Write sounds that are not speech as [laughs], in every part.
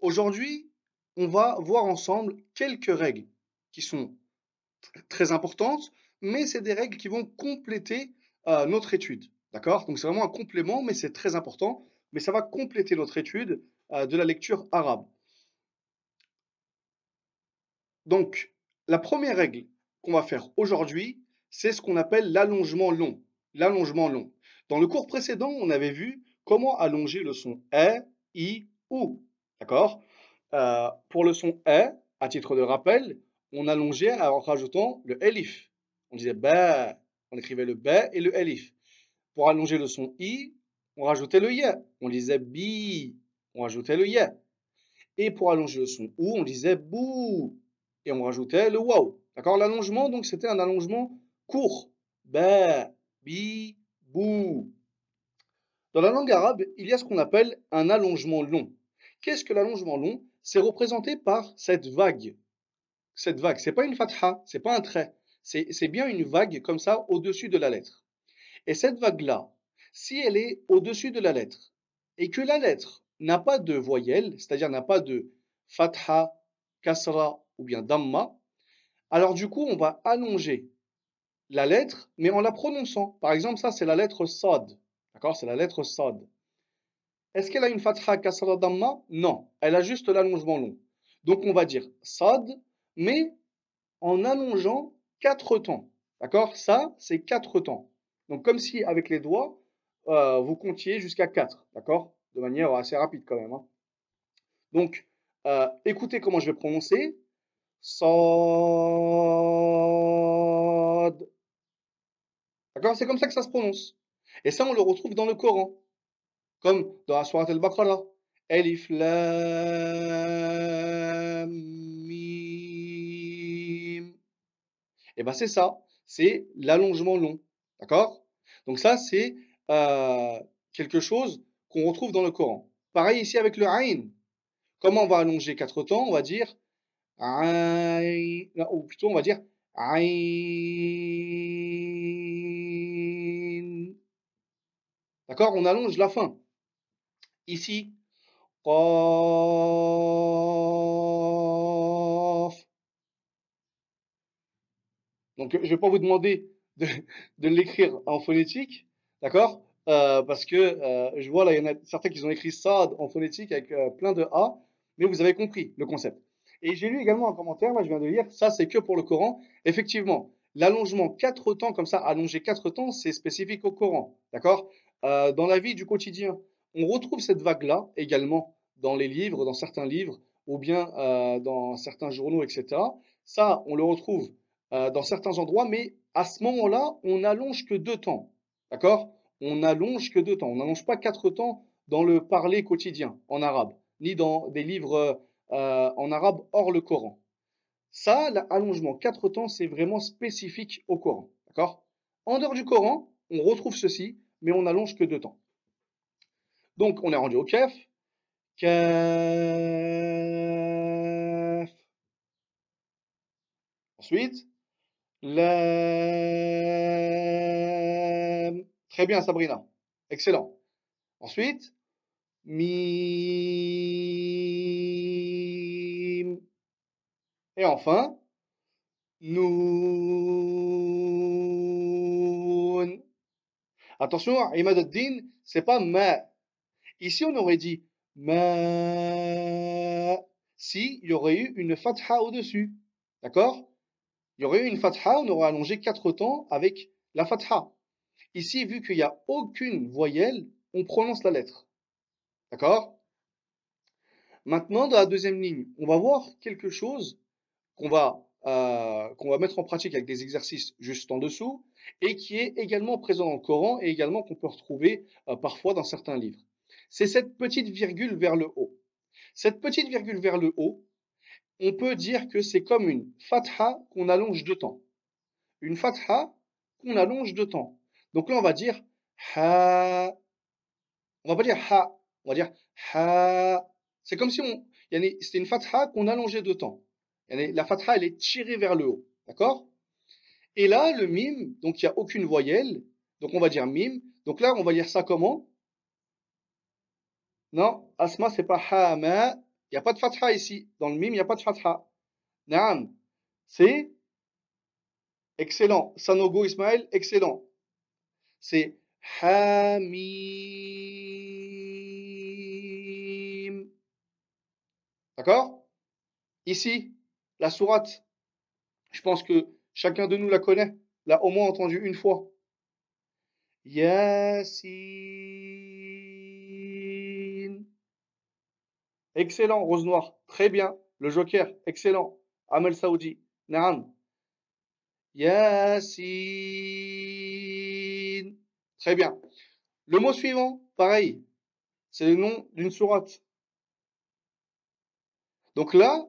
Aujourd'hui, on va voir ensemble quelques règles qui sont très importantes, mais c'est des règles qui vont compléter euh, notre étude. D'accord? Donc c'est vraiment un complément, mais c'est très important, mais ça va compléter notre étude euh, de la lecture arabe. Donc, la première règle qu'on va faire aujourd'hui, c'est ce qu'on appelle l'allongement long. L'allongement long. Dans le cours précédent, on avait vu comment allonger le son E, I, OU. D'accord? Euh, Pour le son E, à titre de rappel, on allongeait en rajoutant le elif. On disait ba, on écrivait le ba et le elif. Pour allonger le son I, on rajoutait le ya. On disait bi, on rajoutait le ya. Et pour allonger le son OU, on disait bou, et on rajoutait le waouh. D'accord? L'allongement, donc, c'était un allongement court. Ba, bi, bou. Dans la langue arabe, il y a ce qu'on appelle un allongement long. Qu'est-ce que l'allongement long C'est représenté par cette vague. Cette vague, c'est pas une fatha, c'est pas un trait. C'est bien une vague comme ça au-dessus de la lettre. Et cette vague-là, si elle est au-dessus de la lettre et que la lettre n'a pas de voyelle, c'est-à-dire n'a pas de fatha, kasra ou bien damma, alors du coup, on va allonger la lettre, mais en la prononçant. Par exemple, ça, c'est la lettre sad. D'accord? C'est la lettre sad. Est-ce qu'elle a une fatha kasra damma? Non, elle a juste l'allongement long. Donc on va dire sad, mais en allongeant quatre temps. D'accord? Ça, c'est quatre temps. Donc comme si avec les doigts, euh, vous comptiez jusqu'à 4. D'accord? De manière assez rapide quand même. Hein. Donc, euh, écoutez comment je vais prononcer. Sad. D'accord? C'est comme ça que ça se prononce. Et ça, on le retrouve dans le Coran. Comme dans Surat al-Baqarah. Elif Mim. Et bien c'est ça. C'est l'allongement long. D'accord? Donc ça, c'est euh, quelque chose qu'on retrouve dans le Coran. Pareil ici avec le Ain. Comment on va allonger quatre temps? On va dire ou plutôt on va dire Ain. D'accord? On allonge la fin. Ici. Donc, je ne vais pas vous demander de, l'écrire en phonétique, d'accord? Euh, Parce que euh, je vois là, il y en a certains qui ont écrit Sad en phonétique avec euh, plein de A, mais vous avez compris le concept. Et j'ai lu également un commentaire, là je viens de lire, ça c'est que pour le Coran. Effectivement, l'allongement quatre temps, comme ça, allonger quatre temps, c'est spécifique au Coran, d'accord? Dans la vie du quotidien, on retrouve cette vague-là également dans les livres, dans certains livres, ou bien euh, dans certains journaux, etc. Ça, on le retrouve euh, dans certains endroits, mais à ce moment-là, on n'allonge que deux temps, d'accord? On n'allonge que deux temps, on n'allonge pas quatre temps dans le parler quotidien en arabe, ni dans des livres euh, en arabe hors le Coran. Ça, l'allongement quatre temps, c'est vraiment spécifique au Coran. D'accord? En dehors du Coran, on retrouve ceci, mais on n'allonge que deux temps. Donc, on est rendu au kef. Kef. Ensuite, lam. Très bien, Sabrina. Excellent. Ensuite, mim. Et enfin, noun. Attention, Imad ad-Din, c'est pas ma. Ici, on aurait dit ma si il y aurait eu une fatha au-dessus. D'accord? Il y aurait eu une fatha, on aurait allongé quatre temps avec la fatha. Ici, vu qu'il n'y a aucune voyelle, on prononce la lettre. D'accord? Maintenant, dans la deuxième ligne, on va voir quelque chose qu'on va, euh, va mettre en pratique avec des exercices juste en dessous et qui est également présent dans le Coran et également qu'on peut retrouver euh, parfois dans certains livres. C'est cette petite virgule vers le haut. Cette petite virgule vers le haut, on peut dire que c'est comme une fatha qu'on allonge de temps. Une fatha qu'on allonge de temps. Donc là, on va dire ha. On va pas dire ha, on va dire ha. C'est comme si on, c'était une fatha qu'on allongeait de temps. La fatha, elle est tirée vers le haut. D'accord? Et là, le mime, donc il n'y a aucune voyelle. Donc on va dire mime. Donc là, on va lire ça comment? Non, asma, c'est pas ha, ma, Il n'y a pas de fatha ici. Dans le mim, il n'y a pas de fatha. Naam. C'est excellent. Sanogo Ismaël, excellent. C'est Hamim. D'accord? Ici, la sourate, je pense que chacun de nous la connaît, l'a au moins entendu une fois. Yassine. Excellent, Rose Noire. Très bien. Le Joker, excellent. Amel Saoudi. Naam. Yassine. Très bien. Le mot suivant, pareil. C'est le nom d'une sourate. Donc là,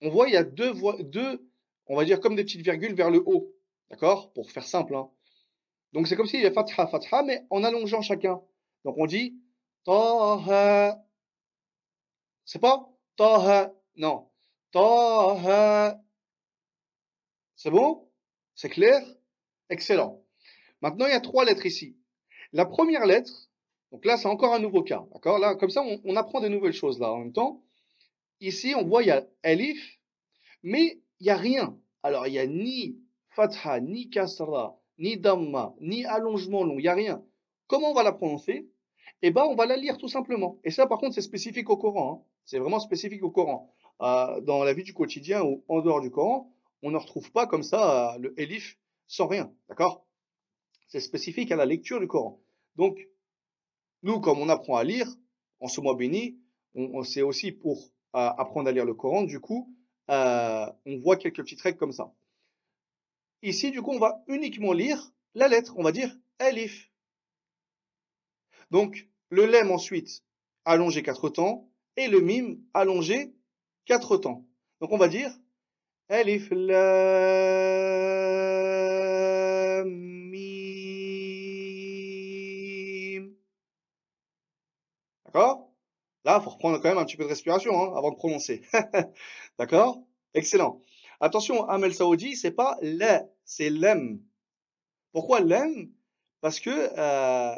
on voit il y a deux, deux, on va dire comme des petites virgules vers le haut. D'accord? Pour faire simple. Hein. Donc c'est comme s'il y avait fatha, fatha, mais en allongeant chacun. Donc on dit taha. C'est pas. Non. C'est bon? C'est clair? Excellent. Maintenant, il y a trois lettres ici. La première lettre, donc là, c'est encore un nouveau cas. D'accord? Là, comme ça, on, on, apprend des nouvelles choses là en même temps. Ici, on voit, il y a elif, mais il n'y a rien. Alors, il n'y a ni fatha, ni kasra, ni damma, ni allongement long, il n'y a rien. Comment on va la prononcer? Eh bien, on va la lire tout simplement. Et ça, par contre, c'est spécifique au Coran. Hein. C'est vraiment spécifique au Coran. Euh, dans la vie du quotidien ou en dehors du Coran, on ne retrouve pas comme ça euh, le elif sans rien. D'accord? C'est spécifique à la lecture du Coran. Donc, nous, comme on apprend à lire en ce mois béni, c'est aussi pour euh, apprendre à lire le Coran. Du coup, on voit quelques petites règles comme ça. Ici, du coup, on va uniquement lire la lettre. On va dire Elif. Donc, le lem ensuite allongé quatre temps et le mime allongé quatre temps. Donc, on va dire Elif lam mim. D'accord? Là, il faut reprendre quand même un petit peu de respiration hein, avant de prononcer. [laughs] D'accord? Excellent. Attention, Amel Saoudi, c'est pas le, c'est lem. Pourquoi lem? Parce que euh,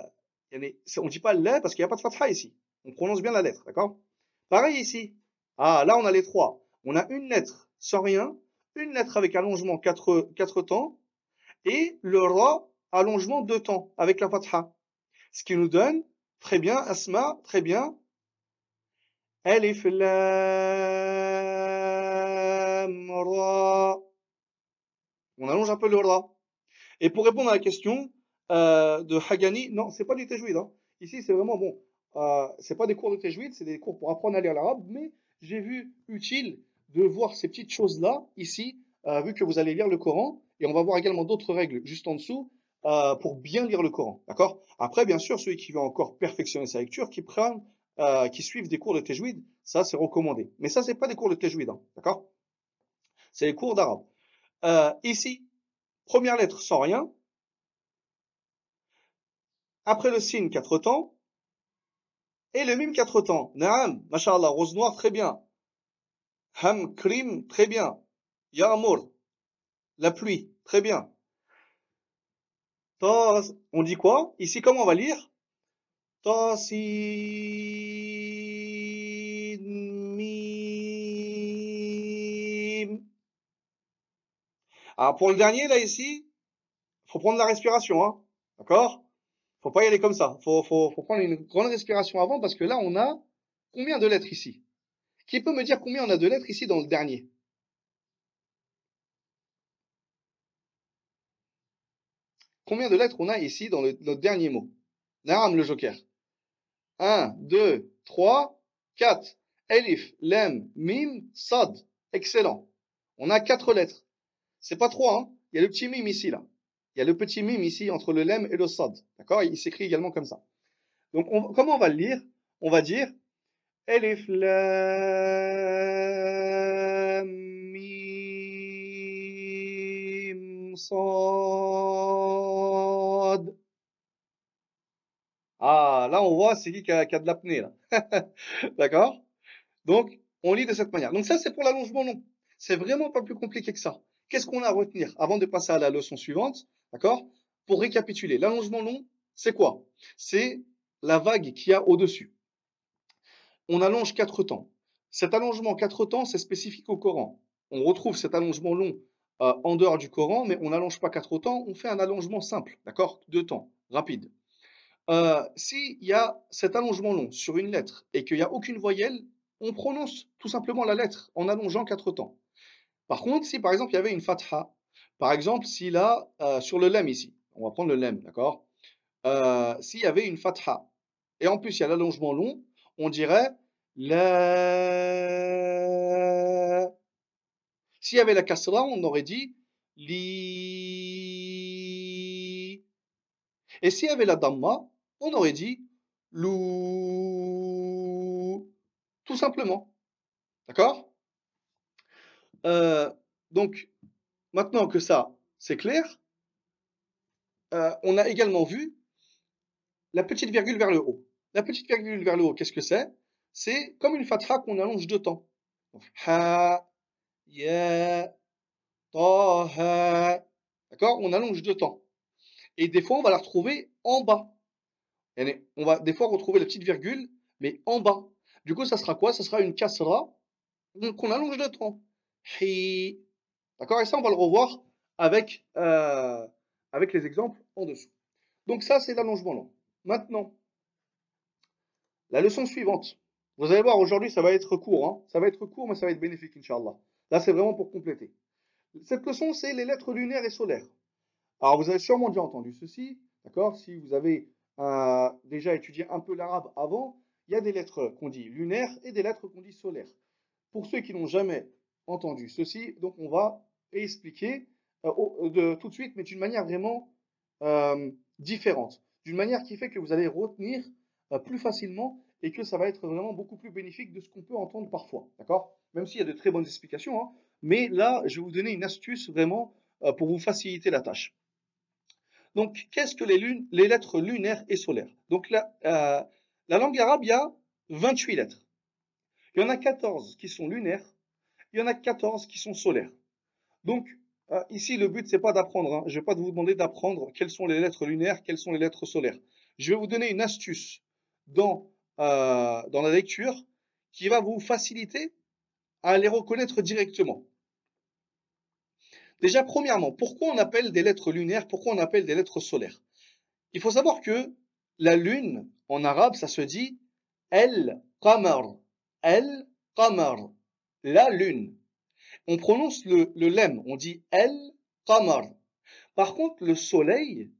on dit pas le parce qu'il n'y a pas de fatha ici. On prononce bien la lettre, d'accord? Pareil ici. Ah, là on a les trois. On a une lettre sans rien, une lettre avec allongement quatre, quatre temps, et le ra allongement deux temps avec la fatha. Ce qui nous donne très bien asma, très bien. Elif on allonge un peu le ra. Et pour répondre à la question euh, de Hagani, non, c'est pas du tajwid. Hein. Ici, c'est vraiment bon. Euh, c'est pas des cours de tajwid, c'est des cours pour apprendre à lire l'arabe, mais j'ai vu utile de voir ces petites choses-là ici, euh, vu que vous allez lire le Coran, et on va voir également d'autres règles juste en dessous euh, pour bien lire le Coran. D'accord? Après, bien sûr, ceux qui veulent encore perfectionner sa lecture, qui prennent, euh, qui suivent des cours de tajwid, ça c'est recommandé. Mais ça, c'est pas des cours de tajwid, hein, d'accord? C'est des cours d'arabe. Euh, ici, première lettre sans rien. Après le signe, quatre temps. Et le mime, quatre temps. Naam, mashallah, rose noire, très bien. Ham, krim, très bien. Ya'mur, la pluie, très bien. on dit quoi? Ici, comment on va lire? Alors pour le dernier, là, ici, faut prendre la respiration, hein. D'accord? Faut pas y aller comme ça. Faut, faut, faut prendre une grande respiration avant parce que là, on a combien de lettres ici? Qui peut me dire combien on a de lettres ici dans le dernier? Combien de lettres on a ici dans le, dernier mot? Naram, le joker. 1, 2, 3, 4. Elif, Lem, Mim, Sad. Excellent. On a quatre lettres. C'est pas trois, hein? Il y a le petit mime ici, là. Il y a le petit mime ici entre le lem et le sad. D'accord? Il s'écrit également comme ça. Donc, comment on va le lire? On va dire Elif. Ah, là, on voit c'est qui qui a, de l'apnée. [laughs] D'accord? Donc, on lit de cette manière. Donc ça, c'est pour l'allongement long. C'est vraiment pas plus compliqué que ça. Qu'est-ce qu'on a à retenir avant de passer à la leçon suivante? D'accord? Pour récapituler, l'allongement long, c'est quoi? C'est la vague qu'il y a au-dessus. On allonge quatre temps. cet allongement quatre temps, c'est spécifique au Coran. On retrouve cet allongement long euh, en dehors du Coran, mais on n'allonge pas quatre temps, on fait un allongement simple, d'accord? Deux temps, rapide. Euh, S'il y a cet allongement long sur une lettre et qu'il n'y a aucune voyelle, on prononce tout simplement la lettre en allongeant quatre temps. Par contre, si par exemple il y avait une fatha, par exemple s'il a euh, sur le lem ici, on va prendre le lem, d'accord? Euh, S'il y avait une fatha, et en plus il y a l'allongement long, on dirait la. S'il y avait la kasra, on aurait dit li. Et s'il y avait la damma, on aurait dit lou. Tout simplement. D'accord? Euh, Donc, maintenant que ça, c'est clair, euh, on a également vu la petite virgule vers le haut. La petite virgule vers le haut, qu'est-ce que c'est? C'est comme une fatha qu'on allonge de temps. ha, ya, ta, ha. D'accord? On allonge de temps. Et des fois, on va la retrouver en bas. On va des fois retrouver la petite virgule, mais en bas. Du coup, ça sera quoi? Ça sera une kasra qu'on allonge de temps. D'accord? Et ça, on va le revoir avec, euh, avec les exemples en dessous. Donc ça, c'est l'allongement long. Maintenant, la leçon suivante. Vous allez voir, aujourd'hui, ça va être court. Hein. Ça va être court, mais ça va être bénéfique, Inch'Allah. Là, c'est vraiment pour compléter. Cette leçon, c'est les lettres lunaires et solaires. Alors, vous avez sûrement déjà entendu ceci, d'accord? Si vous avez euh, déjà étudié un peu l'arabe avant, il y a des lettres qu'on dit lunaires et des lettres qu'on dit solaires. Pour ceux qui n'ont jamais entendu ceci, donc on va expliquer euh, de, tout de suite, mais d'une manière vraiment euh, différente, d'une manière qui fait que vous allez retenir plus facilement et que ça va être vraiment beaucoup plus bénéfique de ce qu'on peut entendre parfois, d'accord? Même s'il y a de très bonnes explications, hein, mais là, je vais vous donner une astuce vraiment pour vous faciliter la tâche. Donc, qu'est-ce que les, les, lettres lunaires et solaires? Donc, la, euh, la langue arabe, il y a 28 lettres. Il y en a 14 qui sont lunaires, il y en a 14 qui sont solaires. Donc, euh, ici, le but, c'est pas d'apprendre. Hein. Je ne vais pas vous demander d'apprendre quelles sont les lettres lunaires, quelles sont les lettres solaires. Je vais vous donner une astuce dans, euh, dans la lecture qui va vous faciliter à les reconnaître directement. Déjà, premièrement, pourquoi on appelle des lettres lunaires, pourquoi on appelle des lettres solaires? Il faut savoir que la lune, en arabe, ça se dit El Qamar. El Qamar. La lune. On prononce le, le lem, on dit El Qamar. Par contre, le soleil,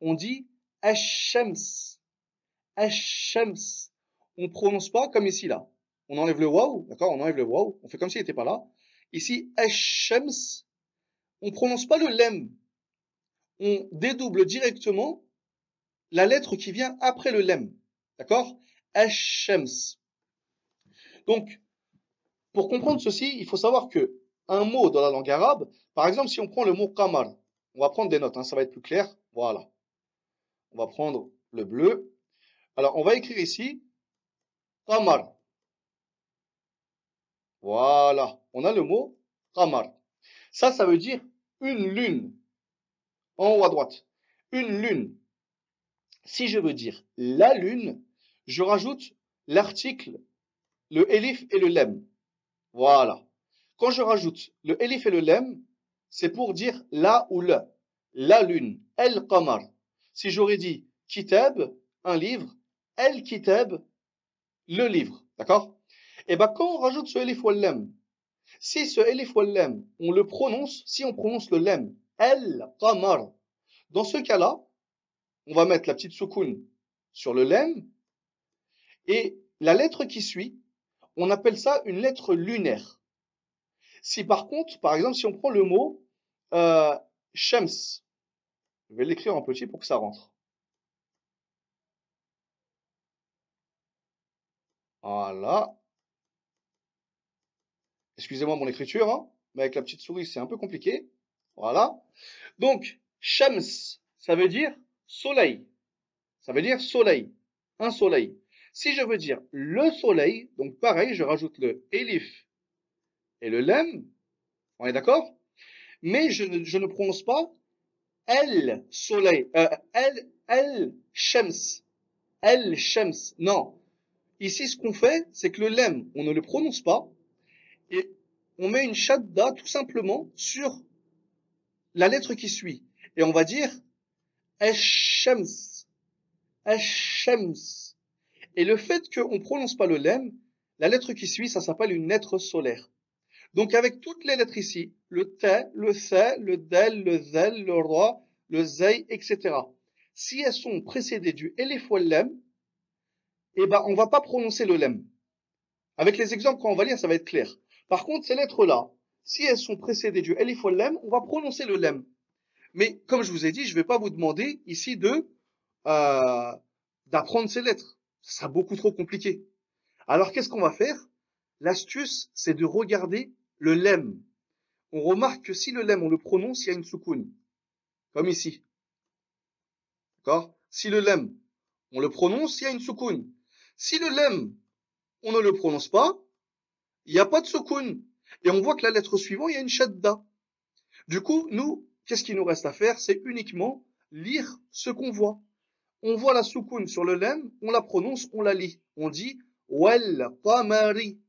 on dit Ash-Shams. Ash-Shams. On ne prononce pas comme ici, là. On enlève le waouh, d'accord? On enlève le waouh. On fait comme s'il n'était pas là. Ici, Ash-Shams on ne prononce pas le lem. On dédouble directement la lettre qui vient après le lem. D'accord? Ash-Shams. Donc, pour comprendre ceci, il faut savoir que un mot dans la langue arabe, par exemple, si on prend le mot qamar, on va prendre des notes, hein, ça va être plus clair. Voilà. On va prendre le bleu. Alors, on va écrire ici qamar. Voilà. On a le mot qamar. Ça, ça veut dire une lune. En haut à droite. Une lune. Si je veux dire la lune, je rajoute l'article, le elif et le lem. Voilà. Quand je rajoute le elif et le lem, c'est pour dire la ou le. La lune. El qamar. Si j'aurais dit kitab, un livre, el kitab, le livre. D'accord? Et eh bien quand on rajoute ce elif ou le lem, si ce elif ou lem, on le prononce, si on prononce le lem, el qamar, dans ce cas-là, on va mettre la petite soukoun sur le lem, et la lettre qui suit, on appelle ça une lettre lunaire. Si par contre, par exemple, si on prend le mot euh, shems, je vais l'écrire en petit pour que ça rentre. Voilà. Excusez-moi mon écriture, hein, mais avec la petite souris, c'est un peu compliqué. Voilà. Donc, Shams, ça veut dire soleil. Ça veut dire soleil. Un soleil. Si je veux dire le soleil, donc pareil, je rajoute le elif et le lem. On est d'accord? Mais je ne, je ne, prononce pas el soleil. Euh, el, el shams. El shams. Non. Ici, ce qu'on fait, c'est que le lem, on ne le prononce pas, et on met une shadda tout simplement sur la lettre qui suit. Et on va dire Esh-Shams. Et le fait qu'on ne prononce pas le lem, la lettre qui suit, ça s'appelle une lettre solaire. Donc avec toutes les lettres ici, le T, le C, le Del, le Zel, le Roi, le Zay, etc. Si elles sont précédées du Lem, eh ben, on va pas prononcer le Lem. Avec les exemples qu'on va lire, ça va être clair. Par contre, ces lettres-là, si elles sont précédées du Elif on va prononcer le Lem. Mais comme je vous ai dit, je ne vais pas vous demander ici de euh, d'apprendre ces lettres. Ce sera beaucoup trop compliqué. Alors qu'est-ce qu'on va faire? L'astuce, c'est de regarder le lem. On remarque que si le lem, on le prononce, il y a une soukoun. Comme ici. D'accord? Si le lem, on le prononce, il y a une soukoun. Si le lem, on ne le prononce pas, il n'y a pas de soukoun. Et on voit que la lettre suivante, il y a une shadda. Du coup, nous, qu'est-ce qu'il nous reste à faire? C'est uniquement lire ce qu'on voit. On voit la soukoun sur le lem, on la prononce, on la lit. On dit wal qamari,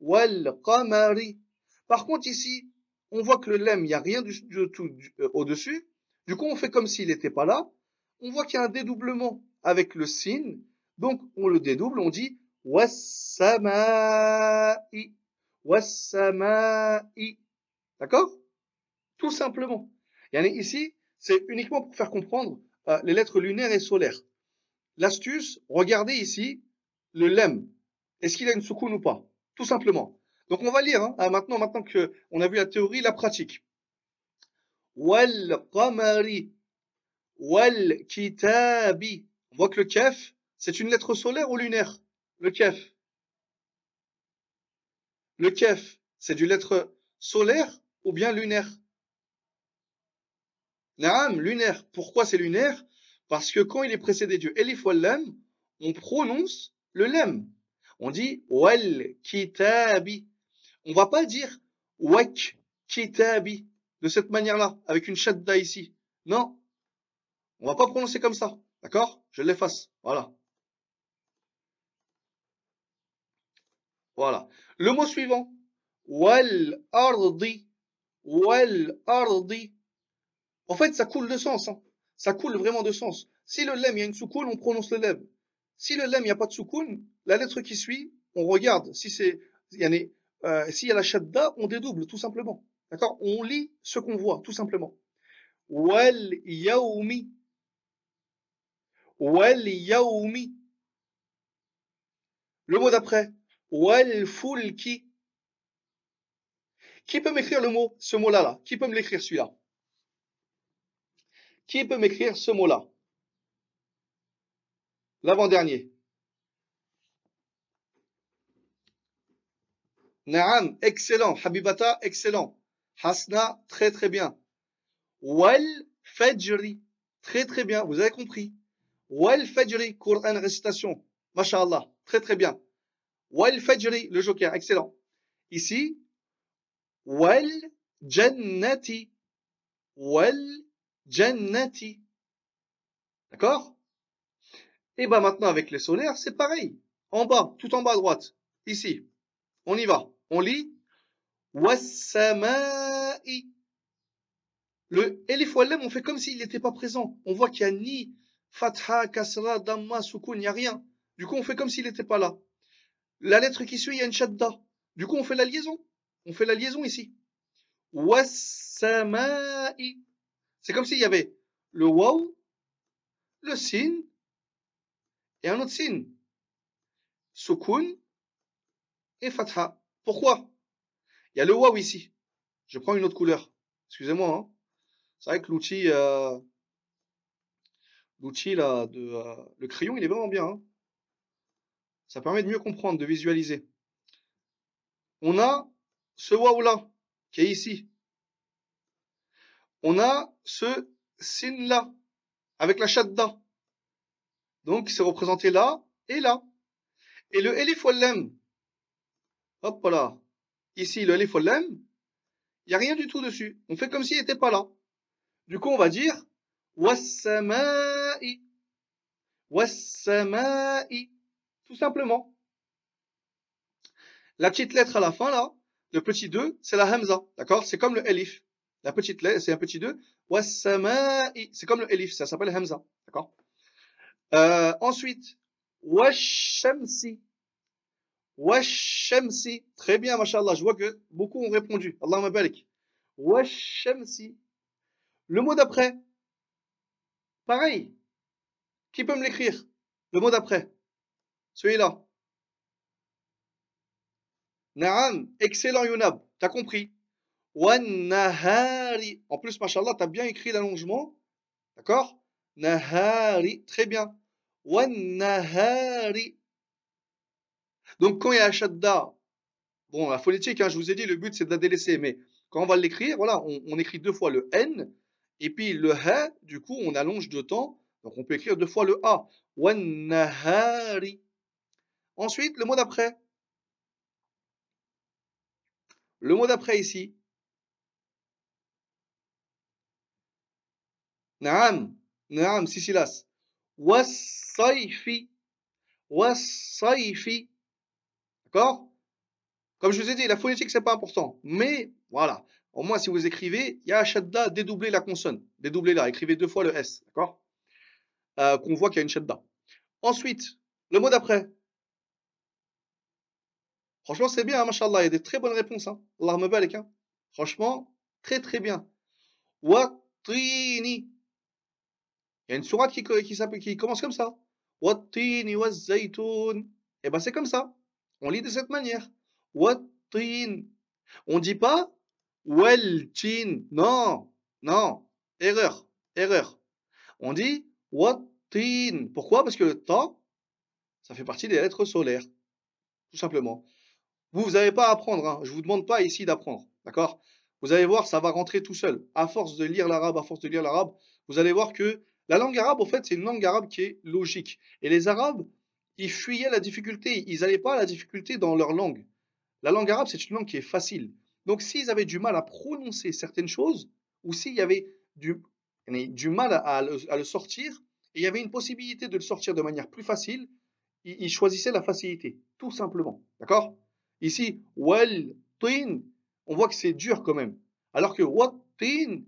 wal qamari. Par contre, ici, on voit que le lem, il n'y a rien du, tout euh, au-dessus. Du coup, on fait comme s'il n'était pas là. On voit qu'il y a un dédoublement avec le sin. Donc, on le dédouble, on dit wassama'i, wassama'i. D'accord? Tout simplement. Ici, c'est uniquement pour faire comprendre euh, les lettres lunaires et solaires. L'astuce, regardez ici le lem. Est-ce qu'il a une soukoun ou pas? Tout simplement. Donc on va lire, hein, maintenant, maintenant qu'on a vu la théorie, la pratique. Wal qamari wal kitabi. On voit que le kef, c'est une lettre solaire ou lunaire? Le kef. Le kef, c'est du lettre solaire ou bien lunaire? Naam, lunaire. Pourquoi c'est lunaire? Parce que quand il est précédé du elif lam, on prononce le lem. On dit wal kitabi. On va pas dire wak kitabi de cette manière-là, avec une shadda ici. Non. On va pas prononcer comme ça. D'accord? Je l'efface. Voilà. Voilà. Le mot suivant. Wal ardi. Wal ardi. En fait, ça coule de sens. Hein. Ça coule vraiment de sens. Si le lem, il y a une soukoun, on prononce le lem. Si le lem, il n'y a pas de soukoun, la lettre qui suit, on regarde. Si c'est, euh, s'il y a la shadda, on dédouble, tout simplement. D'accord? On lit ce qu'on voit, tout simplement. Wal yaoumi. Wal yaoumi. Le mot d'après. Wal fulki. Qui peut m'écrire le mot, ce mot-là, là? Qui peut me l'écrire, celui-là? Qui peut m'écrire ce mot-là? L'avant-dernier. Naam, excellent. Habibata, excellent. Hasna, très très bien. Wal Fajri, très très bien. Vous avez compris. Wal Fajri, Coran récitation. Masha'Allah, très très bien. Wal Fajri, le joker, excellent. Ici, Wal Jannati. Wal Jannati. D'accord? Et bien maintenant avec les solaires, c'est pareil. En bas, tout en bas à droite. Ici. On y va. On lit Wassama'i. Le Elif on fait comme s'il n'était pas présent. On voit qu'il n'y a ni Fatha, Kasra, Damma, Sukun, il n'y a rien. Du coup, on fait comme s'il n'était pas là. La lettre qui suit, il y a une Shadda. Du coup, on fait la liaison. On fait la liaison ici. Wassama'i. C'est comme s'il y avait le waw, le sin et un autre sin. Sukun et fatha. Pourquoi? Il y a le waw ici. Je prends une autre couleur. Excusez-moi. Hein. C'est vrai que l'outil, euh, l'outil là, de, euh, le crayon, il est vraiment bien. Hein. Ça permet de mieux comprendre, de visualiser. On a ce waw là, qui est ici. On a ce sin là, avec la shadda. Donc, c'est représenté là et là. Et le elif wal Hop là. Ici, le alif il n'y a rien du tout dessus. On fait comme s'il n'était pas là. Du coup, on va dire wassama'i. Wassama'i. Tout simplement. La petite lettre à la fin, là, le petit 2, c'est la hamza, d'accord? C'est comme le elif. La petite lettre, c'est un petit 2. C'est comme le elif, ça s'appelle hamza, d'accord? Euh, Ensuite, washamsi. Washamsi. Très bien, mashallah. Je vois que beaucoup ont répondu. Allahumma barik. Washamsi. Le mot d'après. Pareil. Qui peut me l'écrire? Le mot d'après. Celui-là. Naam. Excellent, Yunab. T'as compris. Nahari. En plus, mashallah, t'as bien écrit l'allongement. D'accord? Nahari. Très bien. Nahari. Donc, quand il y a shadda, bon, la phonétique, hein, je vous ai dit, le but, c'est de la délaisser. Mais quand on va l'écrire, voilà, on, écrit deux fois le N. Et puis, le ha, du coup, on allonge deux temps. Donc, on peut écrire deux fois le A. Nahari. Ensuite, le mot d'après. Le mot d'après ici. Naam. Naam, Sisilas. Was-sayfi. Was-sayfi. D'accord Comme je vous ai dit, la phonétique, c'est pas important. Mais, voilà. Au moins, si vous écrivez, il y a shadda, dédoublez la consonne. Dédoublez-la. Écrivez deux fois le S. D'accord? Euh, Qu'on voit qu'il y a une shadda. Ensuite, le mot d'après. Franchement, c'est bien, hein, mashallah. Il y a des très bonnes réponses. Hein. Allah me. Hein. Franchement, très très bien. Wattini. Il y a une sourate qui, qui, commence comme ça. Wattini. Et ben c'est comme ça. On lit de cette manière. Wattin. On dit pas Weltin. Non, non. Erreur, erreur. On dit Wattin. Pourquoi? Parce que le ta, ça fait partie des lettres solaires. Tout simplement. Vous, vous n'avez pas à apprendre. Hein. Je ne vous demande pas ici d'apprendre. D'accord? Vous allez voir, ça va rentrer tout seul. À force de lire l'arabe, à force de lire l'arabe, vous allez voir que la langue arabe, en fait, c'est une langue arabe qui est logique. Et les arabes, ils fuyaient la difficulté. Ils n'allaient pas à la difficulté dans leur langue. La langue arabe, c'est une langue qui est facile. Donc, s'ils avaient du mal à prononcer certaines choses, ou s'il y avait du, du mal à le, sortir, et il y avait une possibilité de le sortir de manière plus facile, ils, choisissaient la facilité, tout simplement. D'accord? Ici, wal, tin, on voit que c'est dur quand même. Alors que wat, tin,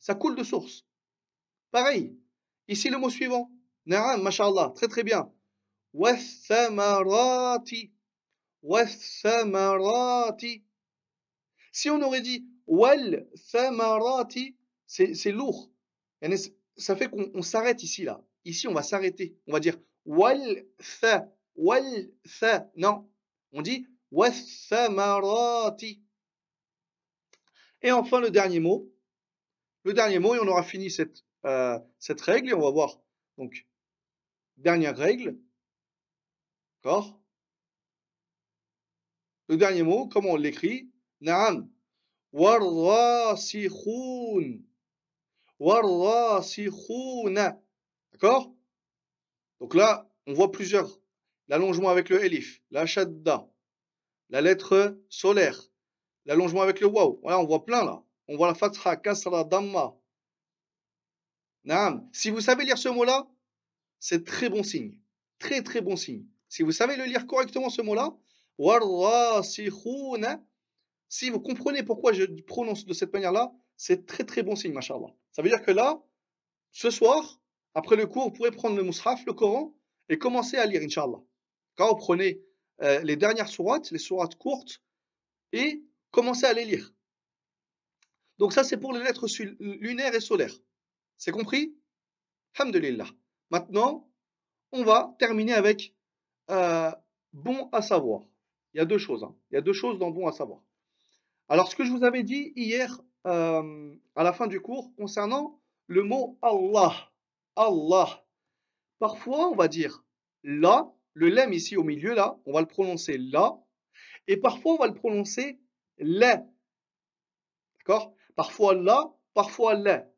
ça coule de source. Pareil. Ici, le mot suivant. Na'am, mashallah, très très bien. Wathamarati. Wathamarati. Si on aurait dit wal thamarati, c'est lourd. Ça fait qu'on s'arrête ici, là. Ici, on va s'arrêter. On va dire wal tha, wal. Non. On dit et enfin, le dernier mot. Le dernier mot, et on aura fini cette, euh, cette règle, on va voir. Donc, dernière règle. D'accord? Le dernier mot, comment on l'écrit? Naam. Warrasikhun. Warrasikhuna. D'accord? Donc là, on voit plusieurs. L'allongement avec le elif, la shadda, la lettre solaire, l'allongement avec le waw. Voilà, on voit plein là. On voit la fatha, kasra, damma. Si vous savez lire ce mot-là, c'est très bon signe. Très très bon signe. Si vous savez le lire correctement ce mot-là, si vous comprenez pourquoi je prononce de cette manière-là, c'est très très bon signe, machallah. Ça veut dire que là, ce soir, après le cours, vous pourrez prendre le mushaf, le Coran, et commencer à lire, inshallah. Quand vous prenez euh, les dernières sourates, les sourates courtes, et commencer à les lire. Donc ça, c'est pour les lettres lunaires et solaires. C'est compris? Alhamdulillah. Maintenant, on va terminer avec euh, bon à savoir. Il y a deux choses. Hein. Il y a deux choses dans bon à savoir. Alors, ce que je vous avais dit hier euh, à la fin du cours concernant le mot Allah. Allah. Parfois, on va dire là le lem ici au milieu, là, on va le prononcer là. Et parfois, on va le prononcer le. D'accord? Parfois là, parfois le.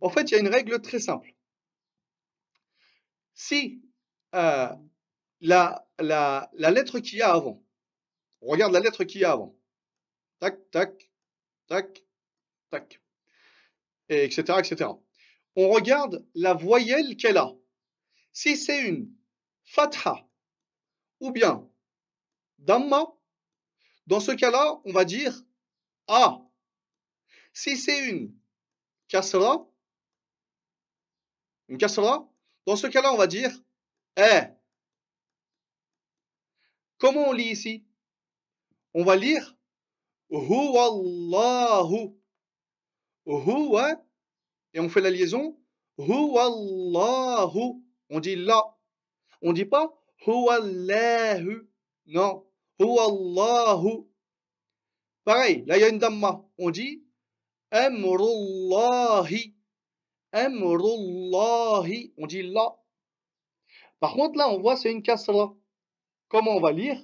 En fait, il y a une règle très simple. Si euh, la, lettre qu'il y a avant, on regarde la lettre qu'il y a avant, tac, tac, tac, tac, et etc., etc. On regarde la voyelle qu'elle a. Si c'est une fatha ou bien damma, Dans ce cas-là, on va dire A. Si c'est une kasra, une kasra, dans ce cas-là, on va dire E. Comment on lit ici? On va lire Huwallahu. Huwa. Et on fait la liaison. Huwallahu. On dit là. On dit pas Huwallahu. Non. Huwallahu. Pareil, là il y a une damma. On dit Amrullahi. Amrullahi. On dit là. Par contre, là, on voit c'est une kasra. Comment on va lire?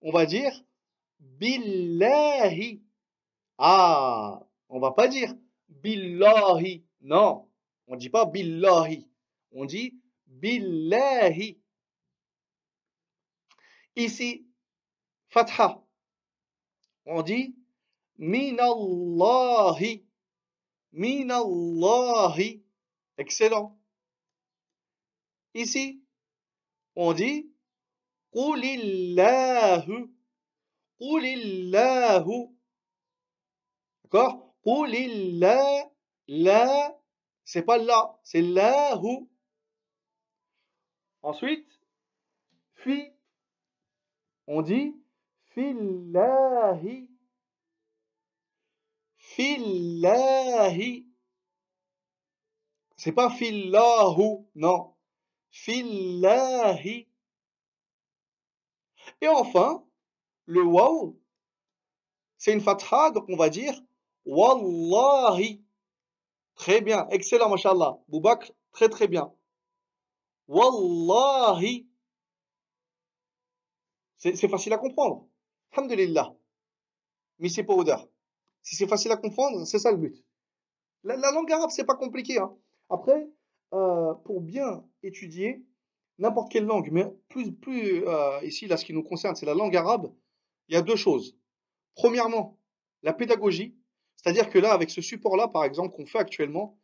On va dire Billahi. Ah, on va pas dire Billahi. Non, on dit pas Billahi. On dit Billahi. Ici, Fatha. On dit Minallahi. Minallahi. Excellent. Ici, on dit Qulillahu. Qulillahu. D'accord? Qulillah. La. C'est pas là, c'est lahu. Ensuite, fi. On dit fillahi. Fillahi. C'est pas fillahu, non. Fillahi. Et enfin, le waw, c'est une fatha, donc on va dire Wallahi. Très bien, excellent, mashallah. Boubak, très très bien. Wallahi. C'est facile à comprendre. Alhamdulillah. Mais c'est pas odeur. Si c'est facile à comprendre, c'est ça le but. La, langue arabe, c'est pas compliqué. Hein. Après, euh, pour bien étudier n'importe quelle langue, mais plus, euh, ici, là, ce qui nous concerne, c'est la langue arabe, il y a deux choses. Premièrement, la pédagogie, c'est-à-dire que là, avec ce support-là, par exemple, qu'on fait actuellement,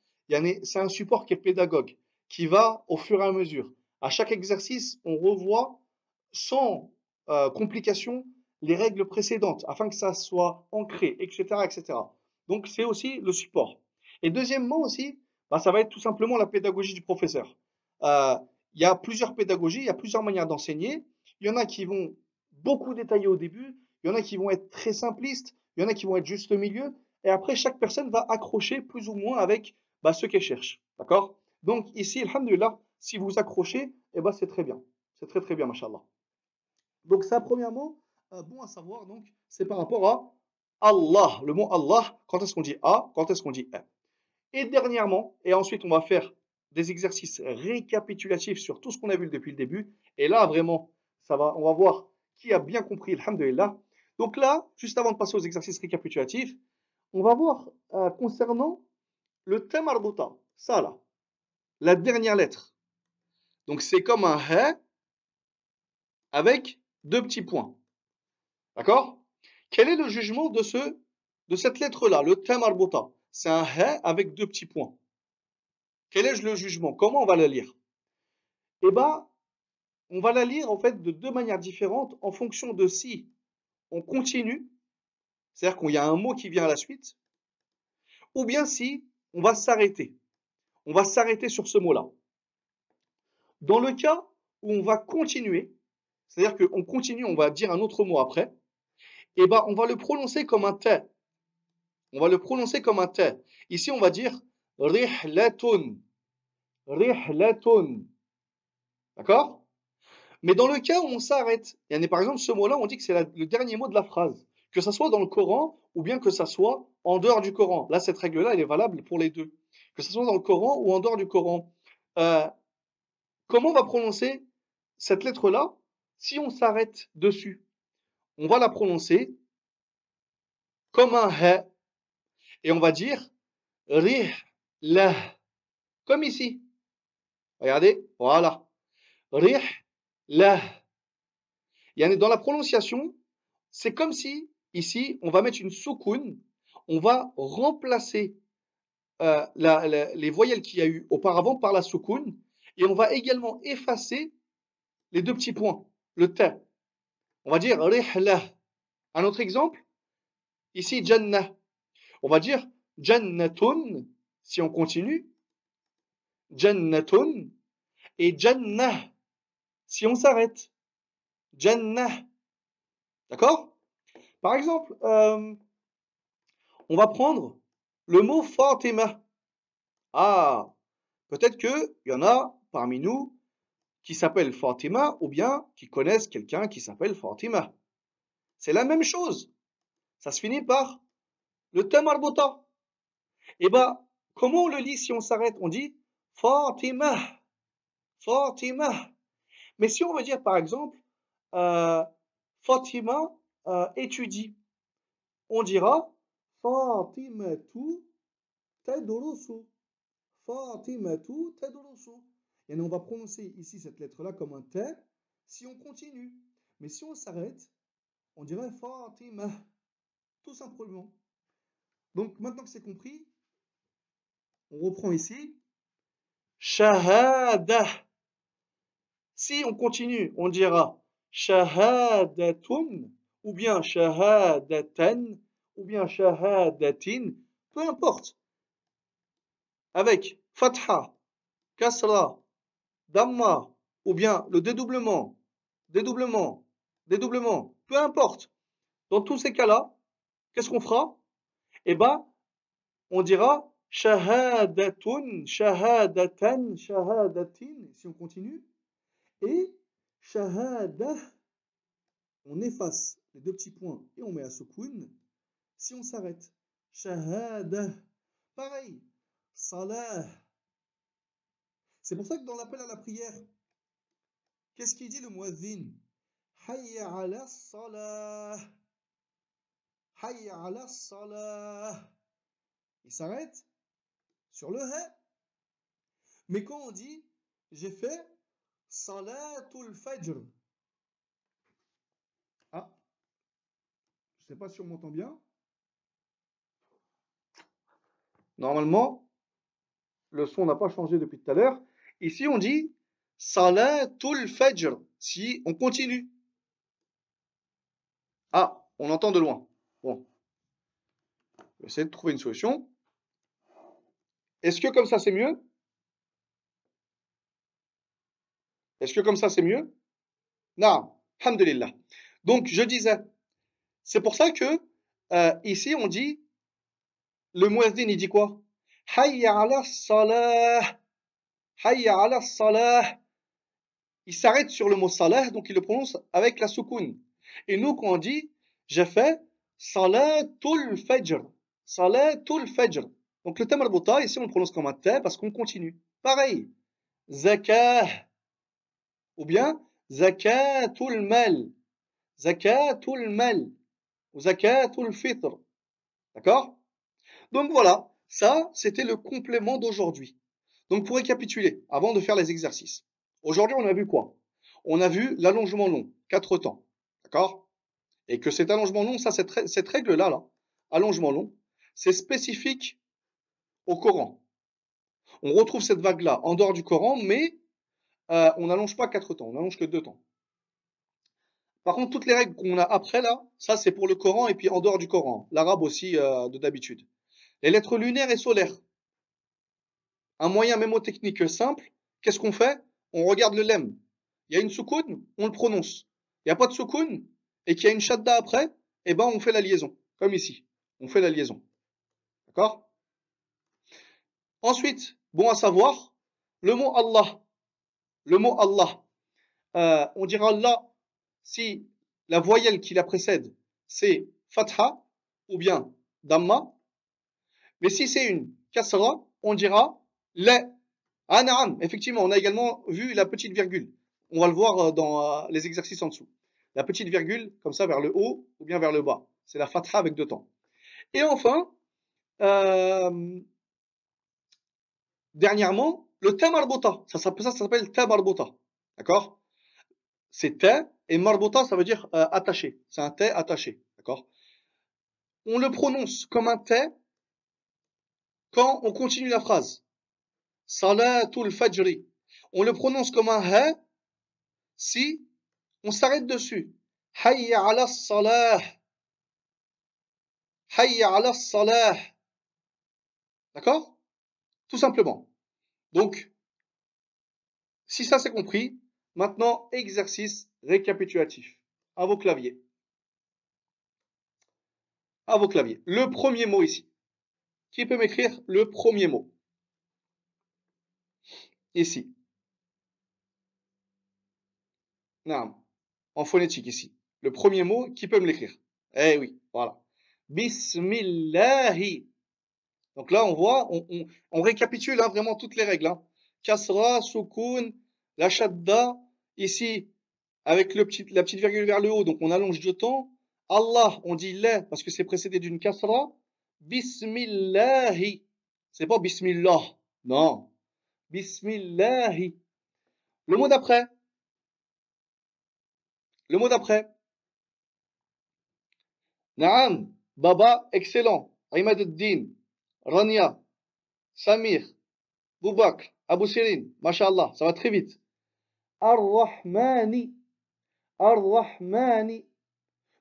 c'est un support qui est pédagogue, qui va au fur et à mesure. À chaque exercice, on revoit sans euh, complication les règles précédentes afin que ça soit ancré, etc. etc. Donc, c'est aussi le support. Et deuxièmement aussi, bah, ça va être tout simplement la pédagogie du professeur. Euh, il y a plusieurs pédagogies, il y a plusieurs manières d'enseigner. Il y en a qui vont beaucoup détailler au début, il y en a qui vont être très simplistes, il y en a qui vont être juste au milieu, et après chaque personne va accrocher plus ou moins avec bah, ce qu'elle cherche. D'accord? Donc ici, alhamdulillah, si vous accrochez, eh ben, c'est très bien. C'est très très bien, mashallah. Donc ça, premièrement, bon à savoir, donc, c'est par rapport à Allah. Le mot Allah, quand est-ce qu'on dit A, quand est-ce qu'on dit A. Et dernièrement, et ensuite on va faire des exercices récapitulatifs sur tout ce qu'on a vu depuis le début. Et là, vraiment, ça va, on va voir qui a bien compris, alhamdulillah. Donc là, juste avant de passer aux exercices récapitulatifs, on va voir euh, concernant le thème arbota, ça là, la dernière lettre. Donc c'est comme un he avec deux petits points. D'accord? Quel est le jugement de, ce, de cette lettre-là, le thème arbota? C'est un he avec deux petits points. Quel est le jugement? Comment on va la lire? Eh bien, on va la lire en fait de deux manières différentes en fonction de si on continue, c'est-à-dire qu'il y a un mot qui vient à la suite, ou bien si on va s'arrêter. On va s'arrêter sur ce mot-là. Dans le cas où on va continuer, c'est-à-dire qu'on continue, on va dire un autre mot après, eh ben, on va le prononcer comme un t. On va le prononcer comme un t. Ici, on va dire Rihlatun. Rihlatun. D'accord? Mais dans le cas où on s'arrête, par exemple ce mot-là, on dit que c'est le dernier mot de la phrase. Que ça soit dans le Coran ou bien que ça soit en dehors du Coran. Là, cette règle-là, elle est valable pour les deux. Que ce soit dans le Coran ou en dehors du Coran. Euh, comment on va prononcer cette lettre-là si on s'arrête dessus? On va la prononcer comme un he. Et on va dire rih la. Comme ici. Regardez, voilà. Rih, la. Dans la prononciation, c'est comme si, ici, on va mettre une soukoun, on va remplacer euh, les voyelles qu'il y a eu auparavant par la soukoun, et on va également effacer les deux petits points, le t. On va dire rih, la. Un autre exemple, ici, Jannah. On va dire Jannatun, si on continue. Jannatun et Jannah, si on s'arrête. Jannah. D'accord? Par exemple, euh, on va prendre le mot Fatima. Ah, peut-être qu'il y en a parmi nous qui s'appellent Fatima ou bien qui connaissent quelqu'un qui s'appelle Fatima. C'est la même chose. Ça se finit par le tamarbota. Eh bien, comment on le lit si on s'arrête? On dit Fatima. Fatima. Mais si on veut dire par exemple euh, Fatima euh, étudie, on dira Fatimatu tadrusu. Fatimatu tadrusu. Et on va prononcer ici cette lettre-là comme un T si on continue. Mais si on s'arrête, on dirait Fatima. Tout simplement. Donc maintenant que c'est compris, on reprend ici. Shahada. Si on continue, on dira shahadatun, ou bien shahadatan, ou bien shahadatin, peu importe. Avec fatha, kasra, damma, ou bien le dédoublement, dédoublement, dédoublement, peu importe. Dans tous ces cas-là, qu'est-ce qu'on fera? Eh bien, on dira shahadatun, shahadatan, shahadatin, si on continue. Et shahada, on efface les deux petits points et on met à sukun. Si on s'arrête, shahada, pareil, salah. C'est pour ça que dans l'appel à la prière, qu'est-ce qu'il dit le muazzin? Hayya ala salah. Hayya ala. Il s'arrête sur le he. Mais quand on dit j'ai fait Salatul Fajr. Ah, je ne sais pas si on m'entend bien. Normalement, le son n'a pas changé depuis tout à l'heure. Ici, on dit Salatul Fajr. Si on continue. Ah, on entend de loin. Bon. Je vais essayer de trouver une solution. Est-ce que comme ça c'est mieux? Est-ce que comme ça c'est mieux? Non, alhamdulillah. Donc je disais, c'est pour ça que euh, ici on dit, le muezzin il dit quoi? Hayya ala salah. Hayya ala salah. Il s'arrête sur le mot salah, donc il le prononce avec la soukoun. Et nous quand on dit, j'ai fait salatul fajr. Salatul fajr. Donc le thème ici on le prononce comme un thème parce qu'on continue. Pareil. Zakah. Ou bien zakatul mal. Zakatul mal. Ou zakatul fitr. D'accord? Donc voilà. Ça, c'était le complément d'aujourd'hui. Donc pour récapituler, avant de faire les exercices. Aujourd'hui, on a vu quoi? On a vu l'allongement long, quatre temps. D'accord? Et que cet allongement long, ça, cette, règle-là, là, allongement long, c'est spécifique au Coran. On retrouve cette vague-là en dehors du Coran, mais euh, on n'allonge pas quatre temps, on n'allonge que deux temps. Par contre, toutes les règles qu'on a après là, ça c'est pour le Coran et puis en dehors du Coran, l'arabe aussi euh, de d'habitude. Les lettres lunaires et solaires. Un moyen mémotechnique simple, qu'est-ce qu'on fait? On regarde le lemme. Il y a une soukoun, on le prononce. Il n'y a pas de soukoun et qu'il y a une shadda après, eh ben on fait la liaison, comme ici. On fait la liaison. D'accord? Ensuite, bon à savoir, le mot Allah. Le mot Allah. Euh, on dira Allah si la voyelle qui la précède, c'est fatha ou bien damma. Mais si c'est une kasra, on dira le. Ah, effectivement, on a également vu la petite virgule. On va le voir euh, dans euh, les exercices en dessous. La petite virgule, comme ça, vers le haut ou bien vers le bas. C'est la fatha avec deux temps. Et enfin, euh, dernièrement, le thé marbota. Ça, ça, ça s'appelle thé marbota. D'accord? C'est thé et marbota, ça veut dire attaché. C'est un thé attaché. D'accord? On le prononce comme un thé quand on continue la phrase. Salatul fajri. On le prononce comme un ha si on s'arrête dessus. Hayya ala salah. Hayya ala salah. D'accord? Tout simplement. Donc, si ça c'est compris, maintenant exercice récapitulatif. À vos claviers. À vos claviers. Le premier mot ici. Qui peut m'écrire le premier mot? Ici. Non. En phonétique ici. Le premier mot, qui peut me l'écrire? Eh oui, voilà. Bismillahi. Donc là, on voit, on, récapitule hein, vraiment toutes les règles. Hein. Kasra, sukun, la shadda. Ici, avec la petite virgule vers le haut, donc on allonge du temps. Allah, on dit la parce que c'est précédé d'une kasra. Bismillahi. C'est pas bismillah. Non. Bismillahi. Le mot d'après. Le mot d'après. Naam. Baba, excellent. Imaduddin. Rania. Samir. Boubak. Abu Sirin. Mashallah. Ça va très vite. Ar-Rahmani. Ar-Rahmani.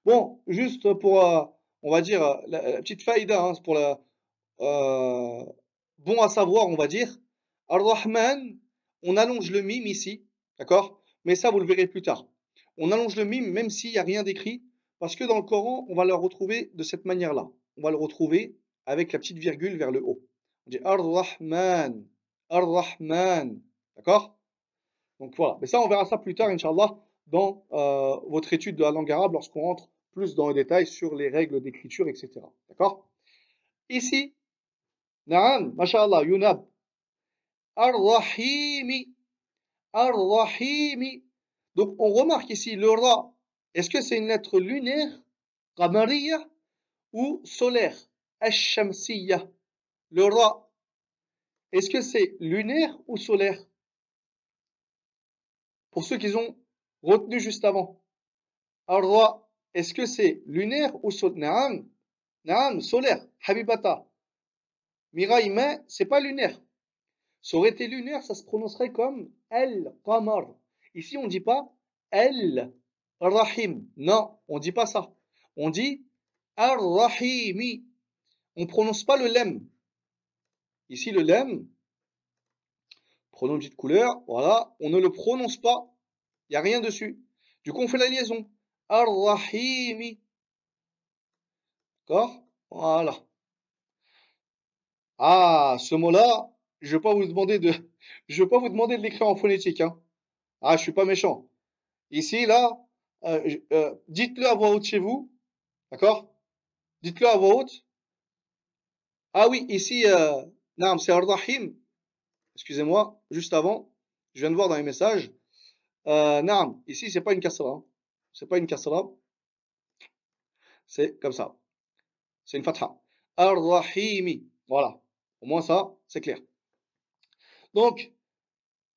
Bon, juste pour, euh, on va dire, la, petite faïda, hein, pour la, euh, bon à savoir, on va dire. Ar-Rahman, on allonge le mime ici, d'accord? Mais ça, vous le verrez plus tard. On allonge le mime même s'il n'y a rien d'écrit, parce que dans le Coran, on va le retrouver de cette manière-là. On va le retrouver avec la petite virgule vers le haut. On dit Ar-Rahman, Ar-Rahman, d'accord? Donc voilà, mais ça, on verra ça plus tard, Inch'Allah, dans euh, votre étude de la langue arabe, lorsqu'on rentre plus dans le détail sur les règles d'écriture, etc. D'accord? Ici, Naam, Masha'Allah, Yunab, Ar-Rahimi. Ar-Rahimi. Donc on remarque ici le Ra. Est-ce que c'est une lettre lunaire, Qamariya, ou solaire, Ash-Shamsiya Le Ra. Est-ce que c'est lunaire ou solaire? Pour ceux qui ont retenu juste avant. Ar-Ra, est-ce que c'est lunaire ou solaire Naam. Naam, solaire. Habibata. Miraï, mais c'est pas lunaire. Ça aurait été lunaire, ça se prononcerait comme El Qamar. Ici, on ne dit pas El Rahim. Non, on ne dit pas ça. On dit Ar-Rahimi. On ne prononce pas le lem. Ici, le lem, une petite couleur, voilà, on ne le prononce pas. Il n'y a rien dessus. Du coup, on fait la liaison. Ar-Rahimi. D'accord? Voilà. Ah, ce mot-là, je vais pas vous demander de, [laughs] je vais pas vous demander de l'écrire en phonétique, hein. Ah, je suis pas méchant. Ici, là, euh, euh, dites-le à voix haute chez vous, d'accord? Dites-le à voix haute. Ah oui, ici, euh, c'est Ar-Rahim. Excusez-moi, juste avant, je viens de voir dans les messages. Euh, Naam, ici, c'est pas une kasra. Hein. C'est pas une kasra. C'est comme ça. C'est une fatha. Ar-Rahimi. Voilà. Au moins ça, c'est clair. Donc,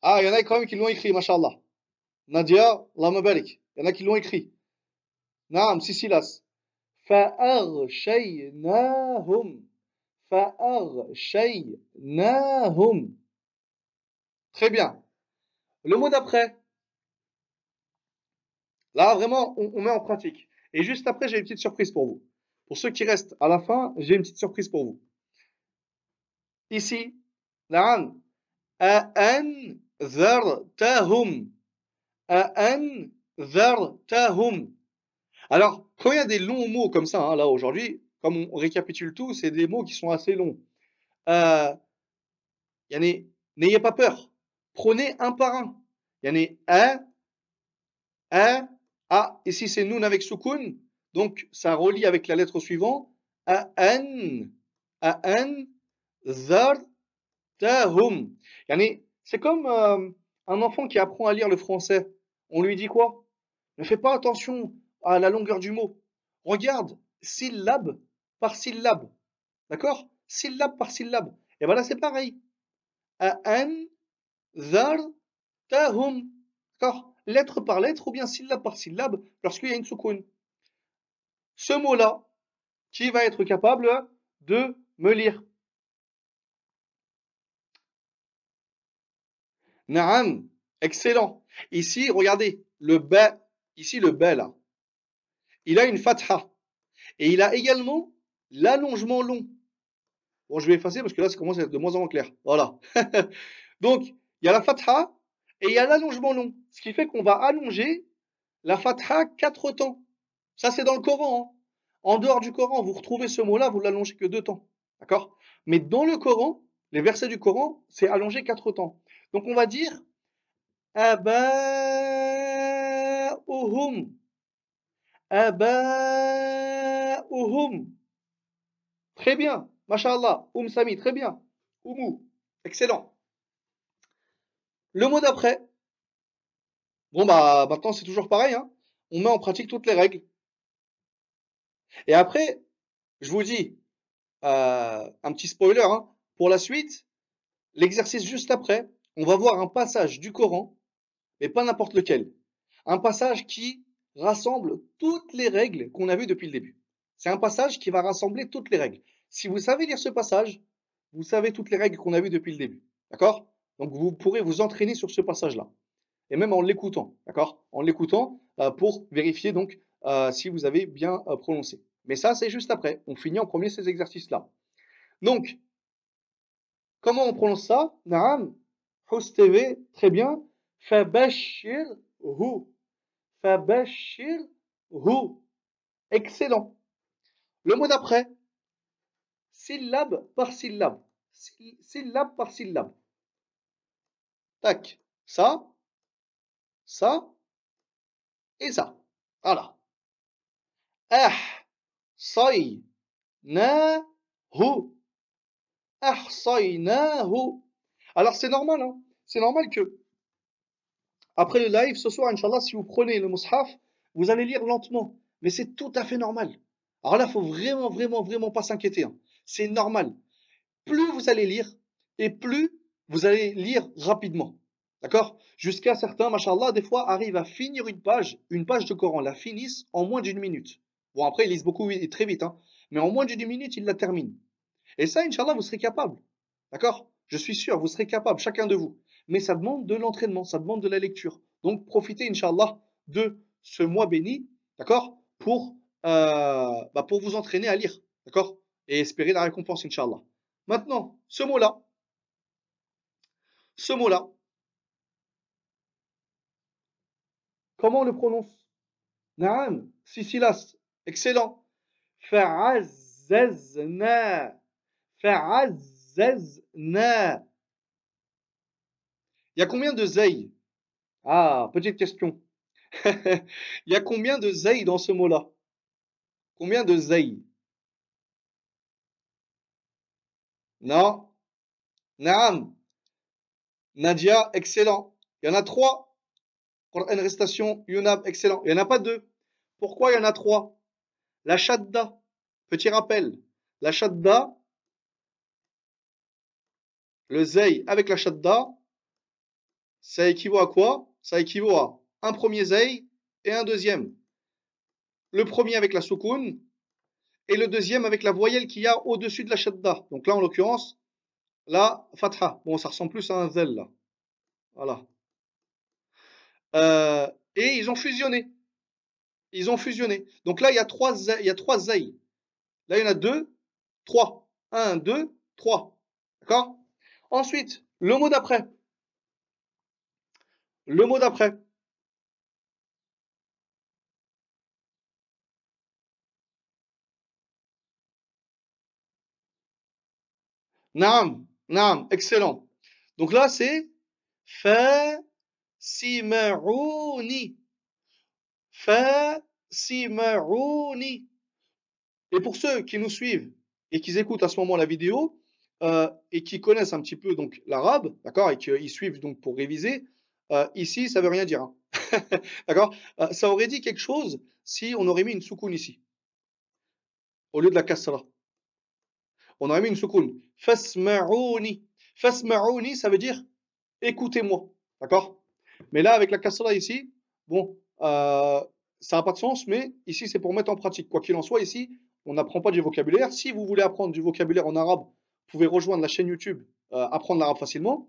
ah, il y en a quand même qui l'ont écrit, mashallah. Nadia, l'amabalik. Il y en a qui l'ont écrit. Naam, Sisilas. Fa'arshaynahum. Fa'arshaynahum. Très bien. Le mot d'après. Là, vraiment, on, met en pratique. Et juste après, j'ai une petite surprise pour vous. Pour ceux qui restent à la fin, j'ai une petite surprise pour vous. Ici, l'an أأنذرتهم أأنذرتهم Alors, quand il y a des longs mots comme ça, hein, là aujourd'hui, comme on récapitule tout, c'est des mots qui sont assez longs. Euh, N'ayez pas peur. Prenez un par un. Il y en a un, ah, ici c'est noun avec soukoun, donc ça relie avec la lettre suivante. A, an, a, an, zar, c'est comme euh, un enfant qui apprend à lire le français. On lui dit quoi? Ne fais pas attention à la longueur du mot. Regarde, syllabe par syllabe. D'accord? Syllabe par syllabe. Et voilà, c'est pareil. An, zar. D'accord? Lettre par lettre ou bien syllabe par syllabe lorsqu'il y a une soukoun. Ce mot-là, qui va être capable de me lire? Naam, excellent. Ici, regardez, le ba, ici le ba là, il a une fatha. Et il a également l'allongement long. Bon, je vais effacer parce que là, ça commence à être de moins en moins clair. Voilà. [laughs] Donc, il y a la fatha et il y a l'allongement long. Ce qui fait qu'on va allonger la fatha quatre temps. Ça, c'est dans le Coran. Hein. En dehors du Coran, vous retrouvez ce mot-là, vous l'allongez que deux temps. D'accord? Mais dans le Coran, les versets du Coran, c'est allongé quatre temps. Donc, on va dire Aba'uhum. Aba'uhum. Très bien. Masha'Allah. Um Sami, très bien. Umu. Excellent. Le mot d'après. Bon, bah, maintenant, c'est toujours pareil. Hein. On met en pratique toutes les règles. Et après, je vous dis, euh, un petit spoiler, hein. pour la suite, l'exercice juste après, on va voir un passage du Coran, mais pas n'importe lequel. Un passage qui rassemble toutes les règles qu'on a vues depuis le début. C'est un passage qui va rassembler toutes les règles. Si vous savez lire ce passage, vous savez toutes les règles qu'on a vues depuis le début. D'accord? Donc vous pourrez vous entraîner sur ce passage-là. Et même en l'écoutant. D'accord? En l'écoutant euh, pour vérifier donc euh, si vous avez bien euh, prononcé. Mais ça, c'est juste après. On finit en premier ces exercices-là. Donc, comment on prononce ça? Naam, TV, très bien. Fabashir hu. Fabashir hu. Excellent. Le mot d'après, syllabe par syllabe. Syllabe par syllabe. Tac. Ça, ça et ça. Voilà. Ah, ahsaynahu. Ahsaynahu. Alors c'est normal, hein. C'est normal que après le live ce soir, Inch'Allah, si vous prenez le mushaf, vous allez lire lentement. Mais c'est tout à fait normal. Alors là, il faut vraiment, vraiment, vraiment pas s'inquiéter. Hein. C'est normal. Plus vous allez lire, et plus vous allez lire rapidement. D'accord? Jusqu'à certains, machallah, des fois arrivent à finir une page, une page de Coran, la finissent en moins d'une minute. Bon, après, ils lisent beaucoup et très vite, hein, mais en moins d'une minute, ils la terminent. Et ça, Inch'Allah, vous serez capable. D'accord? Je suis sûr, vous serez capable, chacun de vous. Mais ça demande de l'entraînement, ça demande de la lecture. Donc, profitez, Inch'Allah, de ce mois béni, d'accord pour, euh, bah, vous entraîner à lire, d'accord Et espérer la récompense, Inch'Allah. Maintenant, ce mot-là, ce mot-là, comment on le prononce? Naam, Sicilas, Excellent. Fa'azzazna. Fa'azzazna. Il y a combien de zay Ah, petite question. [laughs] Il y a combien de zay dans ce mot-là? Combien de zay Non Naam. Nadia, excellent. Il y en a trois. Une restation, Yunab, excellent. Il n'y en a pas deux. Pourquoi il y en a trois? La shadda, petit rappel, la shadda, le zay avec la shadda, ça équivaut à quoi? Ça équivaut à un premier zay et un deuxième. Le premier avec la soukoun et le deuxième avec la voyelle qu'il y a au-dessus de la shadda. Donc là, en l'occurrence, la fatha. Bon, ça ressemble plus à un zel là. Voilà. Euh, et ils ont fusionné. Ils ont fusionné. Donc là, il y a trois, il. Là, il y en a deux, trois. Un, deux, trois. D'accord? Ensuite, le mot d'après. Le mot d'après. Naam, naam, excellent. Donc là, c'est fa simarouni. Fasimarouni. Et pour ceux qui nous suivent et qui écoutent à ce moment la vidéo euh, et qui connaissent un petit peu donc l'arabe, d'accord, et qui suivent donc pour réviser, euh, ici ça veut rien dire, hein. [laughs] d'accord. Euh, ça aurait dit quelque chose si on aurait mis une soukoun ici au lieu de la kasra. On aurait mis une soukoun. Fasma'ouni. Fasma'ouni, ça veut dire écoutez-moi, d'accord. Mais là avec la kasra ici, bon, euh, ça n'a pas de sens, mais ici c'est pour mettre en pratique. Quoi qu'il en soit, ici, on n'apprend pas du vocabulaire. Si vous voulez apprendre du vocabulaire en arabe, pouvez rejoindre la chaîne YouTube euh, Apprendre l'arabe facilement,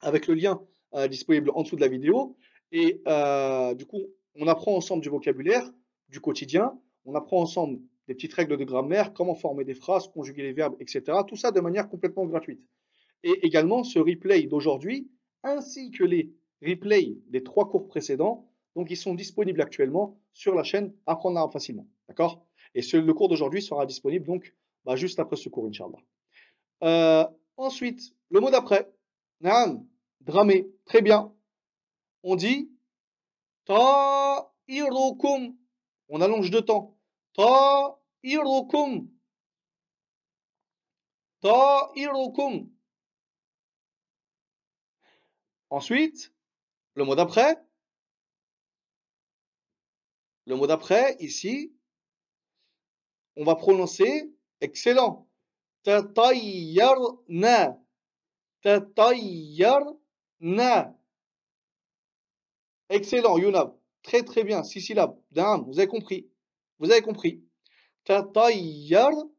avec le lien euh, disponible en dessous de la vidéo. Et du coup, on apprend ensemble du vocabulaire, du quotidien, on apprend ensemble des petites règles de grammaire, comment former des phrases, conjuguer les verbes, etc. Tout ça de manière complètement gratuite. Et également ce replay d'aujourd'hui, ainsi que les replays des trois cours précédents, donc ils sont disponibles actuellement sur la chaîne Apprendre l'arabe facilement. D'accord? Et le cours d'aujourd'hui sera disponible donc bah, juste après ce cours, Inch'Allah. Euh, ensuite, le mot d'après. Naam, dramé. Très bien. On dit ta'irukum. On allonge de temps. Ta'irukum. Ensuite, le mot d'après. Le mot d'après, ici, on va prononcer excellent. Tatayyarna. Tatayyarna. Excellent, Yunab. Très très bien, six syllabes. Dam, vous avez compris. Vous avez compris. Tatayyarna.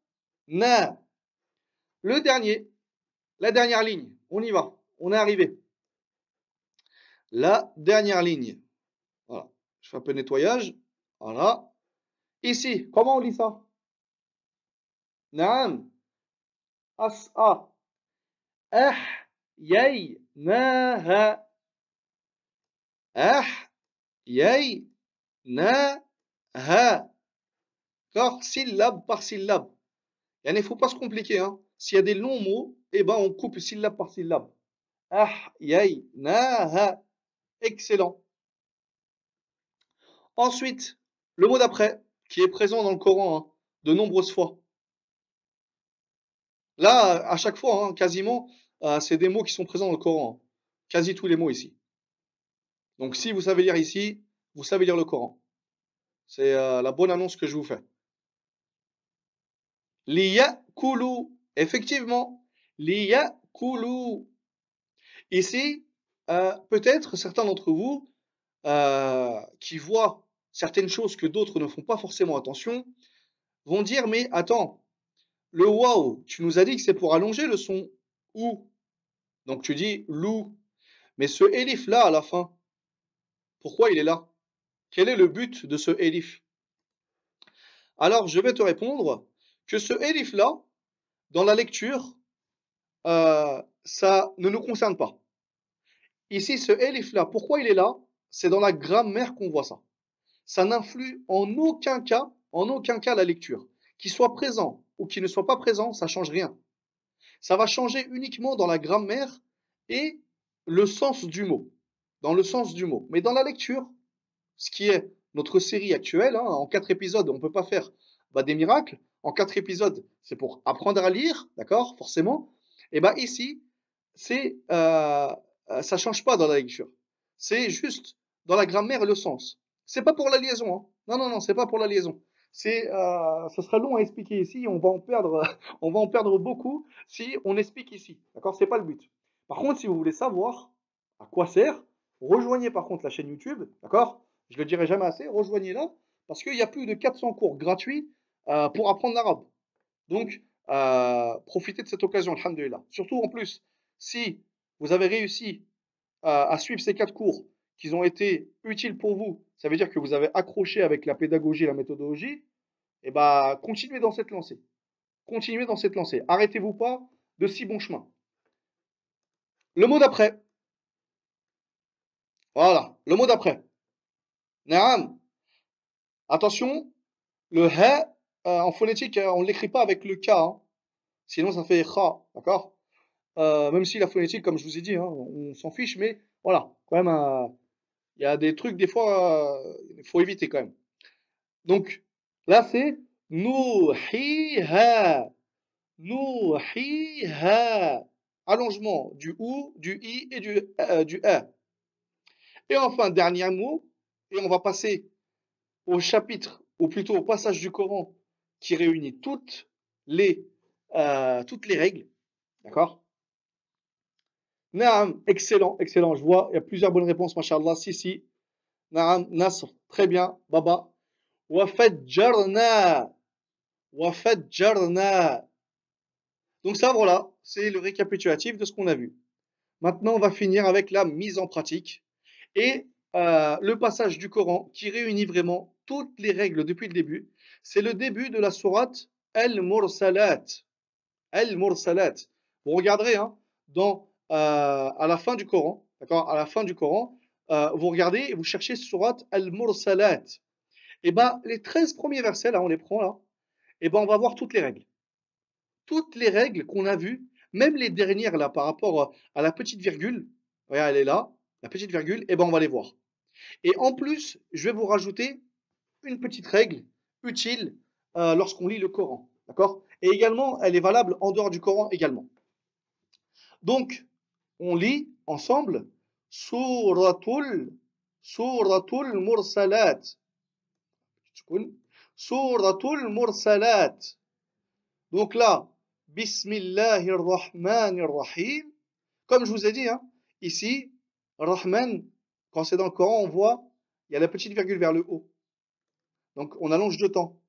Le dernier, la dernière ligne. On y va. On est arrivé. La dernière ligne. Voilà. Je fais un peu de nettoyage. Voilà. Ici, comment on lit ça نعم أسأ أحييناها أحييناها Car syllabe par syllabe. Il ne faut pas se compliquer. Hein. S'il y a des longs mots, eh ben on coupe syllabe par syllabe. أحييناها Excellent. Ensuite, le mot d'après, qui est présent dans le Coran hein, de nombreuses fois. Là, à chaque fois, hein, quasiment, euh, c'est des mots qui sont présents dans le Coran. Hein. Quasi tous les mots ici. Donc si vous savez lire ici, vous savez lire le Coran. C'est euh, la bonne annonce que je vous fais. Liyakulu. Effectivement. Liyakulu. Ici, euh, peut-être certains d'entre vous qui voient certaines choses que d'autres ne font pas forcément attention vont dire mais attends, le waouh, tu nous as dit que c'est pour allonger le son ou. Donc tu dis lou. Mais ce elif là à la fin, pourquoi il est là? Quel est le but de ce elif Alors je vais te répondre que ce elif là, dans la lecture, euh, ça ne nous concerne pas. Ici, ce elif là, pourquoi il est là? C'est dans la grammaire qu'on voit ça. Ça n'influe en aucun cas, en aucun cas la lecture. Qu'il soit présent ou qu'il ne soit pas présent, ça change rien. Ça va changer uniquement dans la grammaire et le sens du mot. Dans le sens du mot. Mais dans la lecture, ce qui est notre série actuelle, hein, en quatre épisodes, on ne peut pas faire bah, des miracles. En quatre épisodes, c'est pour apprendre à lire, d'accord, forcément. Et bien bah, ici, c'est, euh, euh, ça change pas dans la lecture. C'est juste dans la grammaire et le sens. C'est pas pour la liaison. Hein. Non, non, non, c'est pas pour la liaison c'est, euh, ce sera long à expliquer ici. On va en perdre, [laughs] on va en perdre beaucoup si on explique ici. D'accord? C'est pas le but. Par contre, si vous voulez savoir à quoi sert, rejoignez par contre la chaîne YouTube. D'accord? Je le dirai jamais assez. Rejoignez-la parce qu'il y a plus de 400 cours gratuits euh, pour apprendre l'arabe. Donc, euh, profitez de cette occasion, alhamdulillah. Surtout en plus, si vous avez réussi à suivre ces quatre cours, qu'ils ont été utiles pour vous, ça veut dire que vous avez accroché avec la pédagogie la méthodologie, et eh bah, continuez dans cette lancée. Continuez dans cette lancée. Arrêtez-vous pas de si bon chemin. Le mot d'après. Voilà, le mot d'après. Naam. Attention, le he, euh, en phonétique, on ne l'écrit pas avec le k. Hein. Sinon, ça fait kha. D'accord? Euh, Même si la phonétique, comme je vous ai dit, hein, on s'en fiche, mais voilà, quand même un il y a des trucs, des fois, il faut éviter quand même. Donc, là, c'est Nuhiha. Nuhiha. Allongement du ou, du i et du, euh, du a. Et enfin, dernier mot, et on va passer au chapitre, ou plutôt au passage du Coran qui réunit toutes les, euh, toutes les règles. D'accord? Naam, excellent, excellent. Je vois, il y a plusieurs bonnes réponses, mashallah. Si, si. Naam, Nasr, très bien. Baba. Wafadjarna. Wafadjarna. Donc ça, voilà, c'est le récapitulatif de ce qu'on a vu. Maintenant, on va finir avec la mise en pratique et euh, le passage du Coran qui réunit vraiment toutes les règles depuis le début. c'est le début de la sourate Al-Mursalat. Al-Mursalat. Vous regarderez hein, dans, à la fin du Coran, d'accord À la fin du Coran, euh, vous regardez et vous cherchez sourate Al-Mursalat. Et eh ben les 13 premiers versets, là, on les prend là, et eh ben on va voir toutes les règles. Toutes les règles qu'on a vues, même les dernières là par rapport à la petite virgule, voyez, elle est là, la petite virgule, et eh ben on va les voir. Et en plus, je vais vous rajouter une petite règle utile euh, lorsqu'on lit le Coran. D'accord Et également, elle est valable en dehors du Coran également. Donc, on lit ensemble Suratul, Suratul Mursalat. Suratul Mursalat. Donc là, Bismillahir Rahmanir Rahim. Comme je vous ai dit, hein, ici, Rahman, quand c'est dans le Coran, on voit, il y a la petite virgule vers le haut. Donc on allonge deux temps.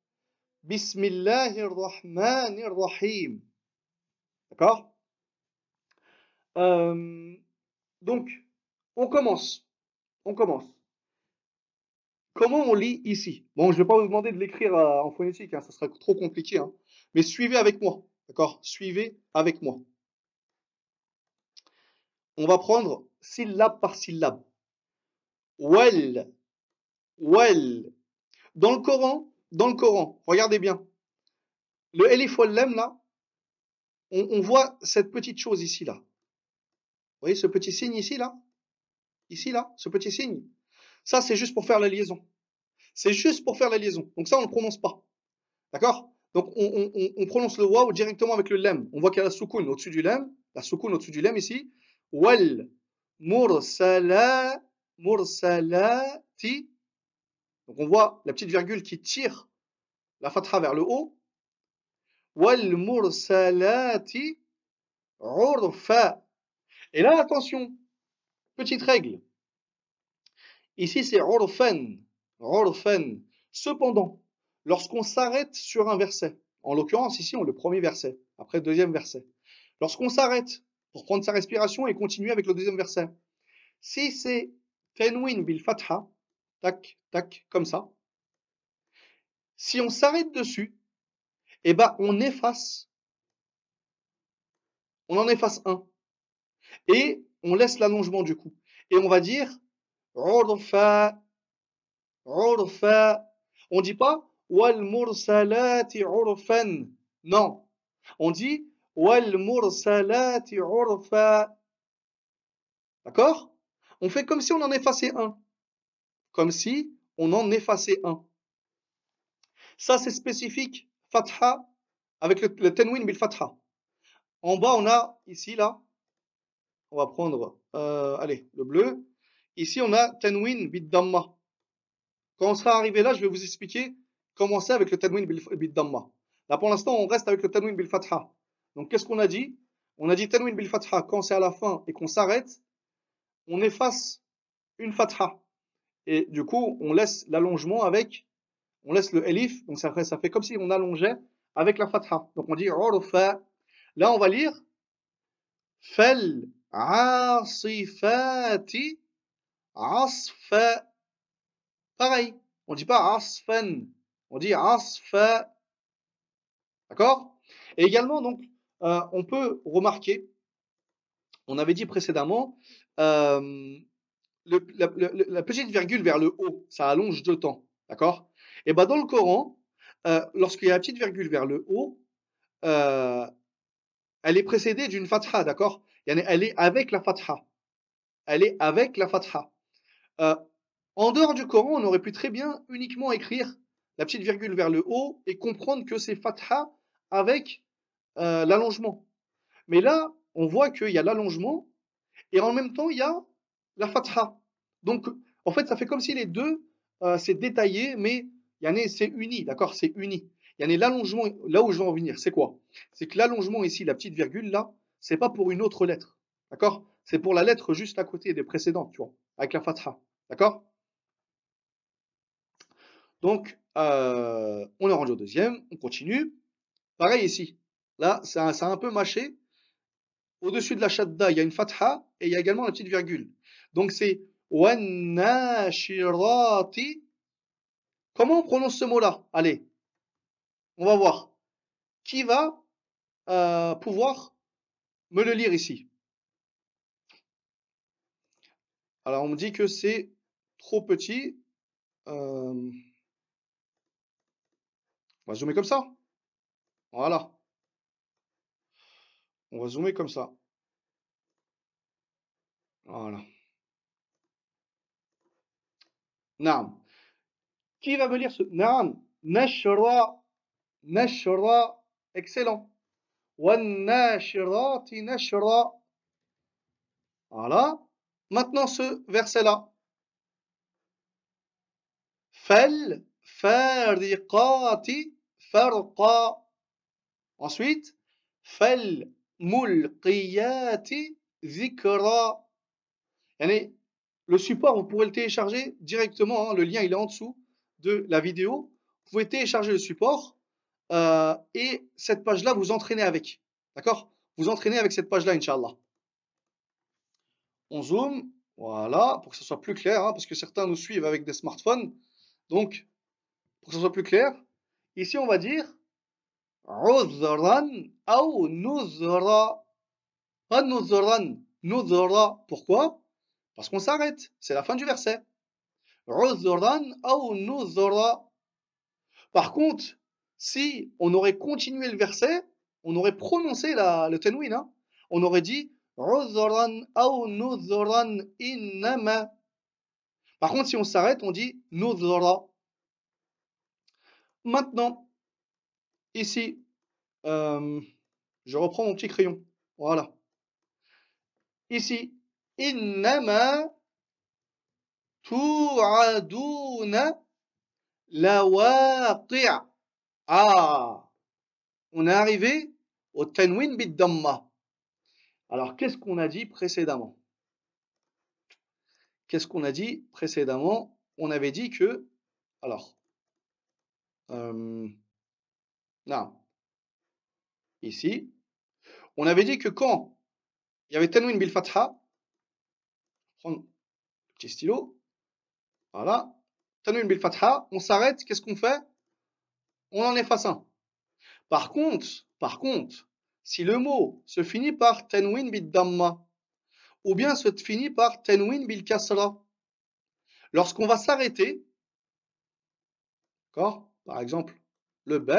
Bismillahir Rahmanir Rahim. D'accord? Donc, on commence. On commence. Comment on lit ici? Bon, je ne vais pas vous demander de l'écrire euh, en phonétique, hein, ça serait trop compliqué. Hein. Mais suivez avec moi. D'accord? Suivez avec moi. On va prendre syllabe par syllabe. Well. Well. Dans le Coran, dans le Coran, regardez bien. Le Elif Wallem là, on, voit cette petite chose ici là. Vous voyez ce petit signe ici là? Ici là, ce petit signe? Ça c'est juste pour faire la liaison. C'est juste pour faire la liaison. Donc ça on ne le prononce pas. D'accord? Donc on, prononce le waw directement avec le lem. On voit qu'il y a la soukoun au-dessus du lem. La soukoun au-dessus du lem ici. Wal mursala mursalati donc on voit la petite virgule qui tire la fatha vers le haut. Wal mursalati urfa. Et là, attention, petite règle. Ici, c'est urfan. Urfan. Cependant, lorsqu'on s'arrête sur un verset, en l'occurrence ici, on le premier verset, après le deuxième verset, lorsqu'on s'arrête pour prendre sa respiration et continuer avec le deuxième verset, si c'est tenwin bil fatha, tac, tac, comme ça. Si on s'arrête dessus, eh ben, on efface. On en efface un. Et on laisse l'allongement du coup. Et on va dire urfa. On dit pas wal mursalati urfan. Non. On dit wal mursalati urfa. D'accord? On fait comme si on en effaçait un comme si on en effaçait un. Ça, c'est spécifique, fatha, avec le, le tenwin bil fatha. En bas, on a, ici, là, on va prendre, euh, allez, le bleu. Ici, on a tenwin bil damma. Quand on sera arrivé là, je vais vous expliquer comment c'est avec le tenwin bil damma. Là, pour l'instant, on reste avec le tenwin bil fatha. Donc, qu'est-ce qu'on a dit? On a dit tenwin bil fatha, quand c'est à la fin et qu'on s'arrête, on efface une fatha. Et du coup, on laisse l'allongement avec, on laisse le elif, donc ça fait, comme si on allongeait avec la fatha. Donc on dit. Là, on va lire fel asifati asfa. Pareil, on dit pas asfan, on dit asfa. D'accord? Et également, donc, euh, on peut remarquer, on avait dit précédemment, euh, la, petite virgule vers le haut, ça allonge deux temps. D'accord? Et bien dans le Coran, euh, lorsqu'il y a la petite virgule vers le haut, elle est précédée d'une fatha, d'accord? Elle est avec la fatha. Elle est avec la fatha. Euh, en dehors du Coran, on aurait pu très bien uniquement écrire la petite virgule vers le haut et comprendre que c'est fatha avec l'allongement. Mais là, on voit qu'il y a l'allongement et en même temps, il y a la fatha. Donc, en fait, ça fait comme si les deux, euh, c'est détaillé, mais c'est uni, d'accord C'est uni. Il y a l'allongement, là où je veux en venir, c'est quoi? C'est que l'allongement ici, la petite virgule là, c'est pas pour une autre lettre, d'accord? C'est pour la lettre juste à côté des précédentes, tu vois, avec la fatha, d'accord? Donc, euh, on est rendu au deuxième, on continue. Pareil ici, là, ça, a un peu mâché. Au-dessus de la shadda, il y a une fatha et il y a également la petite virgule. Donc c'est Wannashirati. Comment on prononce ce mot-là? Allez, On va voir. Qui va euh, pouvoir me le lire ici Alors, on me dit que c'est trop petit. Euh, on va zoomer comme ça. Voilà. On va zoomer comme ça. Voilà. Naam. Qui va me lire ce Naam Nashra Nashra excellent. Voilà. Maintenant ce verset là. Fal fariqati farqa. Ensuite, fal mulqiyati zikra. Le support, vous pouvez le télécharger directement. Hein, le lien, il est en dessous de la vidéo. Vous pouvez télécharger le support euh, et cette page-là, vous entraînez avec. D'accord? Vous entraînez avec cette page-là, Inch'Allah. On zoome. Voilà, pour que ce soit plus clair, hein, parce que certains nous suivent avec des smartphones. Donc, pour que ce soit plus clair, ici on va dire ou nuzra. Nuzra. Pourquoi? Parce qu'on s'arrête. C'est la fin du verset. Par contre, si on aurait continué le verset, on aurait prononcé le tenwin. Hein. On aurait dit Par contre, si on s'arrête, on dit nuzra. Maintenant, ici, euh, je reprends mon petit crayon. Voilà. Ici, innama tu'aduna. Ah On est arrivé au tanwin bid damma. Alors, qu'est-ce qu'on a dit précédemment? Qu'est-ce qu'on a dit précédemment? On avait dit que... Alors... Euh, non. Ici. On avait dit que quand il y avait tanwin bil fatha, prendre le petit stylo, voilà, tanwin bil fatha, on s'arrête, qu'est-ce qu'on fait? On en efface un. Par contre, par contre, si le mot se finit par tanwin bil damma, ou bien se finit par tanwin bil kasra, lorsqu'on va s'arrêter, d'accord Par exemple, le b,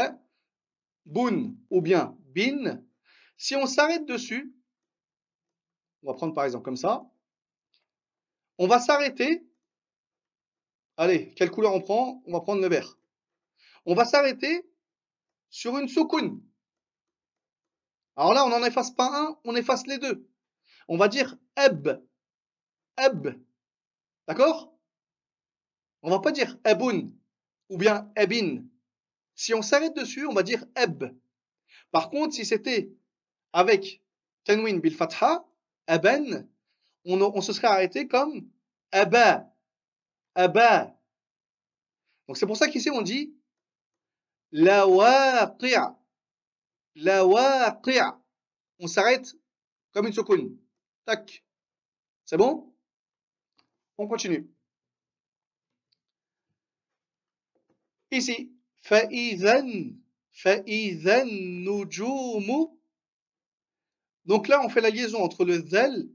bun ou bien bin, si on s'arrête dessus, on va prendre par exemple comme ça, on va s'arrêter. Allez, quelle couleur on prend? On va prendre le vert. On va s'arrêter sur une soukoun. Alors là, on n'en efface pas un, on efface les deux. On va dire eb. Eb. D'accord? On va pas dire ebun ou bien ebin. Si on s'arrête dessus, on va dire eb. Par contre, si c'était avec tanwin bil fatha, eben, on, se serait arrêté comme aba. Aba. Donc c'est pour ça qu'ici on dit Lawaqia. Lawaqia. On s'arrête comme une soukoun. Tac. C'est bon? On continue. Ici. Fa'idhan. Fa'idhan nujumu. Donc là, on fait la liaison entre le zel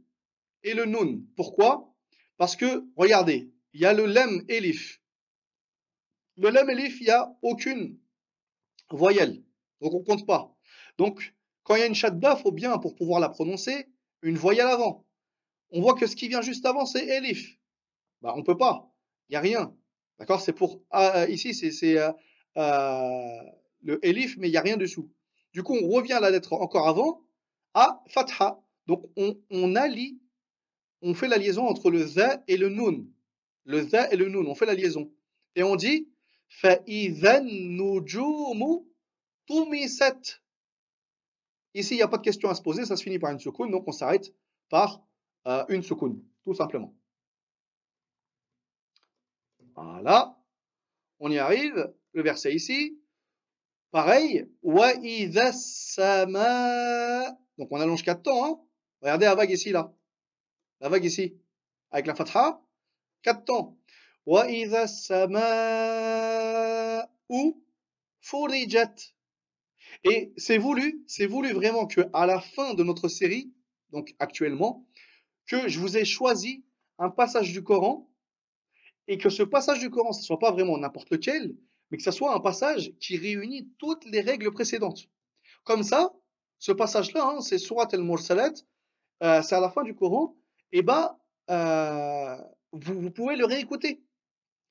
et le nun. Pourquoi? Parce que, regardez, il y a le lem elif. Le lem elif, il n'y a aucune voyelle. Donc on ne compte pas. Donc, quand il y a une shadda, il faut bien, pour pouvoir la prononcer, une voyelle avant. On voit que ce qui vient juste avant, c'est elif. Bah, on ne peut pas. Il n'y a rien. D'accord? C'est pour. Ah, euh, ici, c'est euh, euh, le elif, mais il n'y a rien dessous. Du coup, on revient à la lettre encore avant, à fatha. Donc, on, on allie, on fait la liaison entre le za et le nun. Le za et le nun, on fait la liaison. Et on dit فَإِذَا النُّجُومُ tumisat. Ici, il n'y a pas de question à se poser, ça se finit par une soukoun, donc on s'arrête par euh, une soukoun, tout simplement. Voilà, on y arrive le verset ici. Pareil, wa sama. Donc on allonge quatre temps. Hein. Regardez la vague ici là. La vague ici. Avec la fatha. Quatre temps. Sama ou furijat. Et c'est voulu, c'est voulu vraiment que à la fin de notre série, donc actuellement, que je vous ai choisi un passage du Coran et que ce passage du Coran, ce ne soit pas vraiment n'importe lequel, mais que ce soit un passage qui réunit toutes les règles précédentes. Comme ça, ce passage-là, hein, c'est Surat al-Mursalat, euh, c'est à la fin du Coran, et ben, euh, vous, vous pouvez le réécouter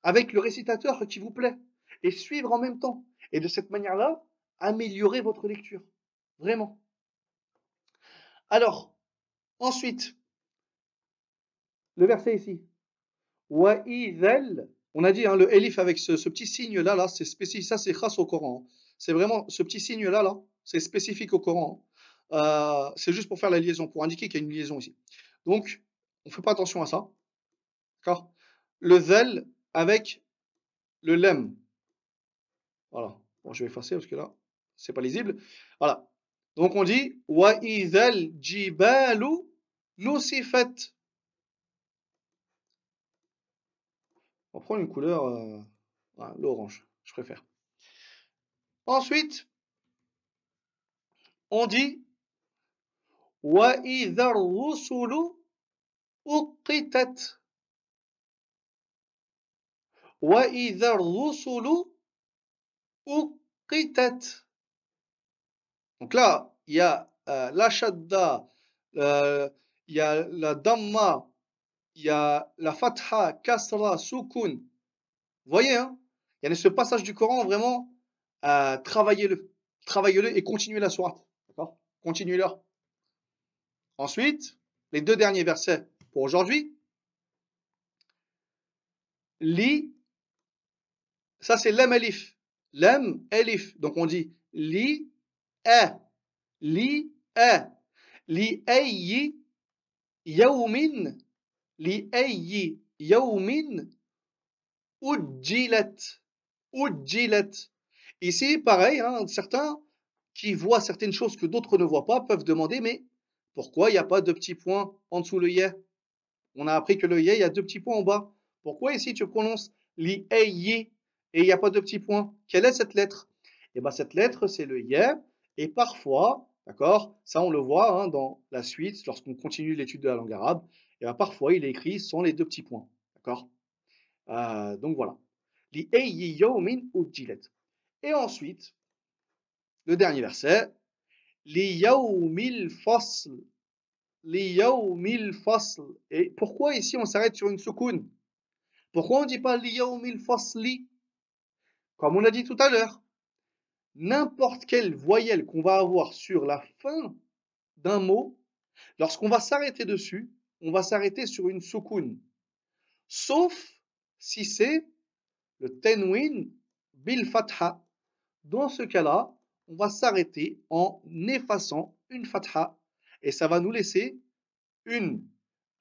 avec le récitateur qui vous plaît et suivre en même temps. Et de cette manière-là, améliorer votre lecture. Vraiment. Alors, ensuite, le verset ici. On a dit hein, le elif avec ce, petit signe-là, là, c'est spécifique. Ça, c'est grâce au Coran. C'est vraiment ce petit signe-là, là, c'est spécifique au Coran. Euh, c'est juste pour faire la liaison, pour indiquer qu'il y a une liaison ici. Donc, on ne fait pas attention à ça. D'accord? Le zel avec le lem. Voilà. Bon, je vais effacer parce que là, c'est pas lisible. Voilà. Donc on dit wa idhal jibalu nusifat. On prend une couleur euh, l'orange, je préfère. Ensuite, on dit wa idhar rusulu uqitat. Idhar rusulu uqitat. Donc là, il y a euh, la shadda, euh, il y a la damma, il y a la fatha, kasra, sukun. Vous voyez, hein il y a ce passage du Coran, vraiment, euh, travaillez-le. Travaillez-le et continuez la soirée. D'accord? Continuez-le. Ensuite, les deux derniers versets pour aujourd'hui. Ça c'est l'em elif. L'em elif. Donc on dit li a li a li ayyi yawmin. Li ayyi yawmin ujjilat. Ujjilat. Ici pareil hein, certains qui voient certaines choses que d'autres ne voient pas peuvent demander mais pourquoi il n'y a pas de petits points en dessous le ya on a appris que le ya il y a deux petits points en bas. Pourquoi ici tu prononces li ayyi et il n'y a pas de petits points quelle est cette lettre? Et eh bien cette lettre c'est le ya et parfois, d'accord, ça on le voit hein, dans la suite, lorsqu'on continue l'étude de la langue arabe, et bien parfois il est écrit sans les deux petits points, d'accord? Euh, Donc voilà. Et ensuite, le dernier verset. Et pourquoi ici on s'arrête sur une soukoun Pourquoi on ne dit pas liyaumil fasli? Comme on l'a dit tout à l'heure, n'importe quelle voyelle qu'on va avoir sur la fin d'un mot, lorsqu'on va s'arrêter dessus, on va s'arrêter sur une soukoun. Sauf si c'est le tenwin bil fatha. Dans ce cas-là, on va s'arrêter en effaçant une fatha et ça va nous laisser une,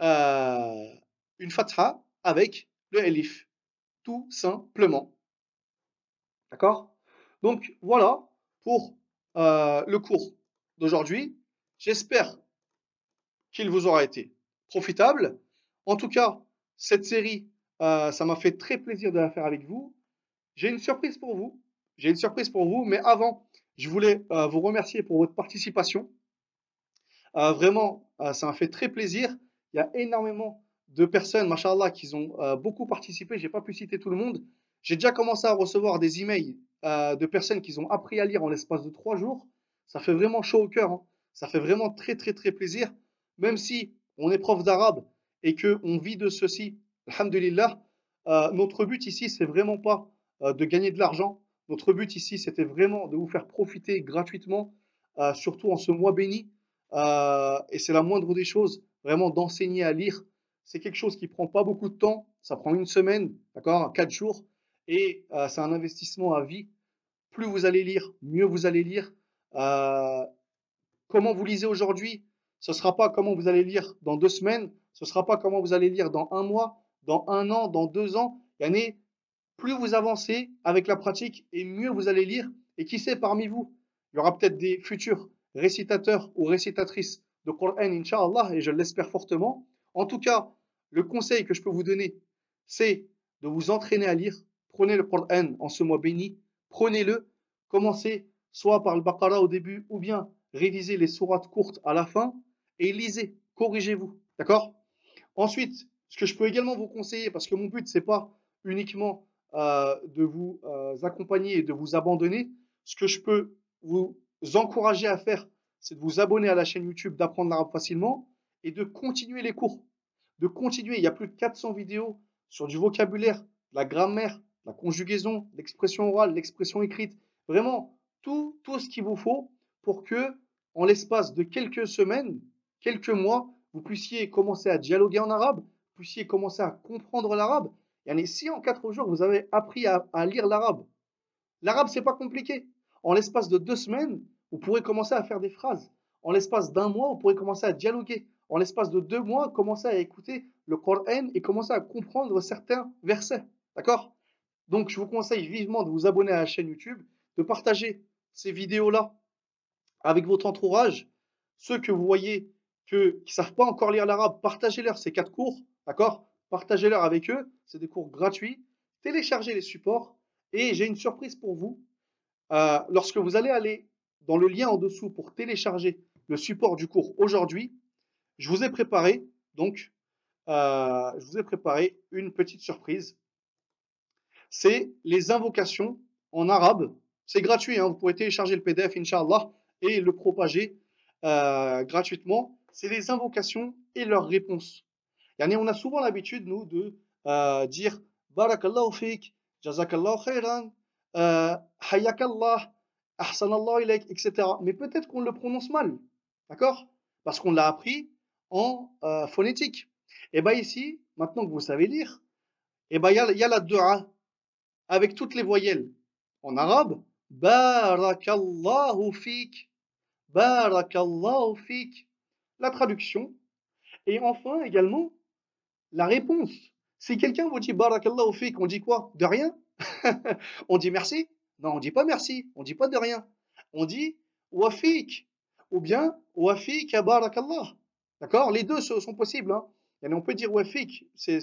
euh, une fatha avec le elif, tout simplement. D'accord? Donc voilà pour euh, le cours d'aujourd'hui. J'espère qu'il vous aura été profitable. En tout cas, cette série, euh, ça m'a fait très plaisir de la faire avec vous. J'ai une surprise pour vous. J'ai une surprise pour vous, mais avant, je voulais euh, vous remercier pour votre participation. vraiment, ça m'a fait très plaisir. Il y a énormément de personnes, machallah, qui ont beaucoup participé. J'ai pas pu citer tout le monde. J'ai déjà commencé à recevoir des emails euh, de personnes qui ont appris à lire en l'espace de trois jours. Ça fait vraiment chaud au cœur. Hein. Ça fait vraiment très très très plaisir. Même si on est prof d'arabe et qu'on vit de ceci, alhamdulillah, euh, notre but ici, c'est vraiment pas euh, de gagner de l'argent. Notre but ici, c'était vraiment de vous faire profiter gratuitement, euh, surtout en ce mois béni. et c'est la moindre des choses, vraiment d'enseigner à lire. C'est quelque chose qui prend pas beaucoup de temps. Ça prend une semaine, d'accord, quatre jours et euh, c'est un investissement à vie. Plus vous allez lire, mieux vous allez lire. Euh, comment vous lisez aujourd'hui, ce ne sera pas comment vous allez lire dans deux semaines, ce ne sera pas comment vous allez lire dans un mois, dans un an, dans deux ans. Et plus vous avancez avec la pratique et mieux vous allez lire. Et qui sait parmi vous, il y aura peut-être des futurs récitateurs ou récitatrices de Coran, Inch'Allah, et je l'espère fortement. En tout cas, le conseil que je peux vous donner, c'est de vous entraîner à lire, Prenez le Coran en ce mois béni, prenez-le commencez soit par le Baqarah au début, ou bien révisez les sourates courtes à la fin, et lisez, corrigez-vous. D'accord? Ensuite, ce que je peux également vous conseiller, parce que mon but, c'est pas uniquement euh, de vous euh, accompagner et de vous abandonner, ce que je peux vous encourager à faire, c'est de vous abonner à la chaîne YouTube d'apprendre l'arabe facilement et de continuer les cours. De continuer. Il y a plus de 400 vidéos sur du vocabulaire, la grammaire, la conjugaison, l'expression orale, l'expression écrite. Vraiment, tout, tout ce qu'il vous faut pour que, en l'espace de quelques semaines, quelques mois, vous puissiez commencer à dialoguer en arabe, vous puissiez commencer à comprendre l'arabe. Et si en quatre jours, vous avez appris à, lire l'arabe, l'arabe, c'est pas compliqué. En l'espace de deux semaines, vous pourrez commencer à faire des phrases. En l'espace d'un mois, vous pourrez commencer à dialoguer. En l'espace de deux mois, commencer à écouter le Coran et commencer à comprendre certains versets. D'accord? Donc, je vous conseille vivement de vous abonner à la chaîne YouTube, de partager ces vidéos-là avec votre entourage. Ceux que vous voyez qui ne savent pas encore lire l'arabe, partagez-leur ces quatre cours. D'accord? Partagez-leur avec eux. C'est des cours gratuits. Téléchargez les supports. Et j'ai une surprise pour vous. Euh, lorsque vous allez aller dans le lien en dessous pour télécharger le support du cours aujourd'hui, je vous ai préparé donc euh, je vous ai préparé une petite surprise. C'est les invocations en arabe. C'est gratuit, hein, vous pouvez télécharger le PDF, Inch'Allah, et le propager euh, gratuitement. C'est les invocations et leurs réponses. on a souvent l'habitude, nous, de dire Barakallahu fik, Jazakallahu khairan, euh, Hayakallah, Ahsanallah ilayk, etc. Mais peut-être qu'on le prononce mal, d'accord? Parce qu'on l'a appris en euh, phonétique. Et bien ici, maintenant que vous savez lire, et ben il y, a la dua avec toutes les voyelles en arabe. Barakallahu fik, Barakallahu fik. La traduction. Et enfin également la réponse. Si quelqu'un vous dit Barakallahu fik, on dit quoi? De rien? [laughs] On dit merci? Non, on dit pas merci, on dit pas de rien. On dit wafik ou bien wafik barakallah. D'accord? Les deux sont possibles. Hein. Et on peut dire wafik, c'est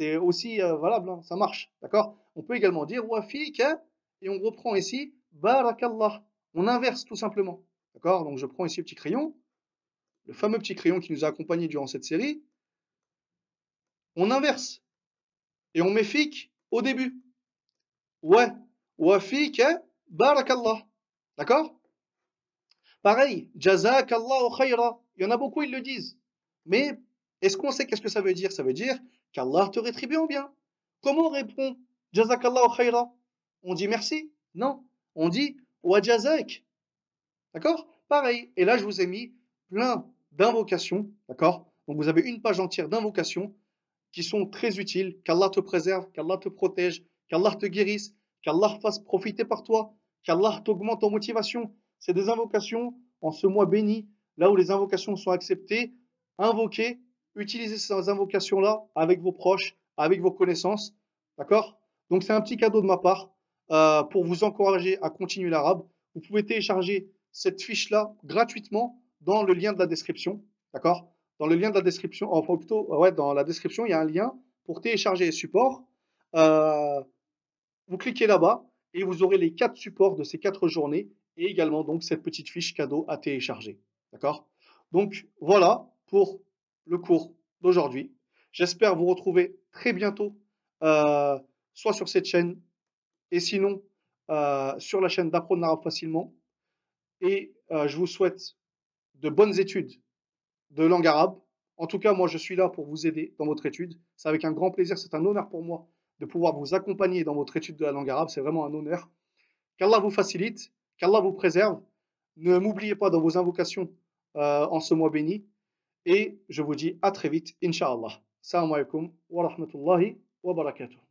aussi euh, valable, hein. ça marche. D'accord? On peut également dire et on reprend ici barakallah. On inverse tout simplement. D'accord? Donc je prends ici le petit crayon, le fameux petit crayon qui nous a accompagnés durant cette série. On inverse et on met fik au début. Ouais. Wafika barakallah. D'accord? Pareil, jazakallahu khayra. Il y en a beaucoup, ils le disent. Mais est-ce qu'on sait qu'est-ce que ça veut dire? Ça veut dire qu'Allah te rétribue en bien. Comment on répond jazakallahu khayra? On dit merci Non. On dit wa jazak. D'accord? Pareil. Et là, je vous ai mis plein d'invocations. D'accord? Donc vous avez une page entière d'invocations qui sont très utiles. Qu'Allah te préserve, qu'Allah te protège, qu'Allah te guérisse, qu'Allah fasse profiter par toi, qu'Allah t'augmente en motivation. C'est des invocations en ce mois béni, là où les invocations sont acceptées. Invoquez, utilisez ces invocations-là avec vos proches, avec vos connaissances. D'accord? Donc c'est un petit cadeau de ma part euh, pour vous encourager à continuer l'arabe. Vous pouvez télécharger cette fiche-là gratuitement dans le lien de la description. D'accord? Dans le lien de la description, enfin plutôt, ouais, dans la description, il y a un lien pour télécharger les supports. Euh, vous cliquez là-bas et vous aurez les quatre supports de ces quatre journées et également donc cette petite fiche cadeau à télécharger. D'accord? Donc voilà pour le cours d'aujourd'hui. J'espère vous retrouver très bientôt, euh, soit sur cette chaîne et sinon euh, sur la chaîne d'apprendre l'arabe facilement. Et euh, je vous souhaite de bonnes études de langue arabe. En tout cas, moi, je suis là pour vous aider dans votre étude. C'est avec un grand plaisir, c'est un honneur pour moi de pouvoir vous accompagner dans votre étude de la langue arabe. C'est vraiment un honneur. Qu'Allah vous facilite, qu'Allah vous préserve. Ne m'oubliez pas dans vos invocations en ce mois béni. Et je vous dis à très vite, Inch'Allah. Salam alaikum wa rahmatullahi wa barakatuh.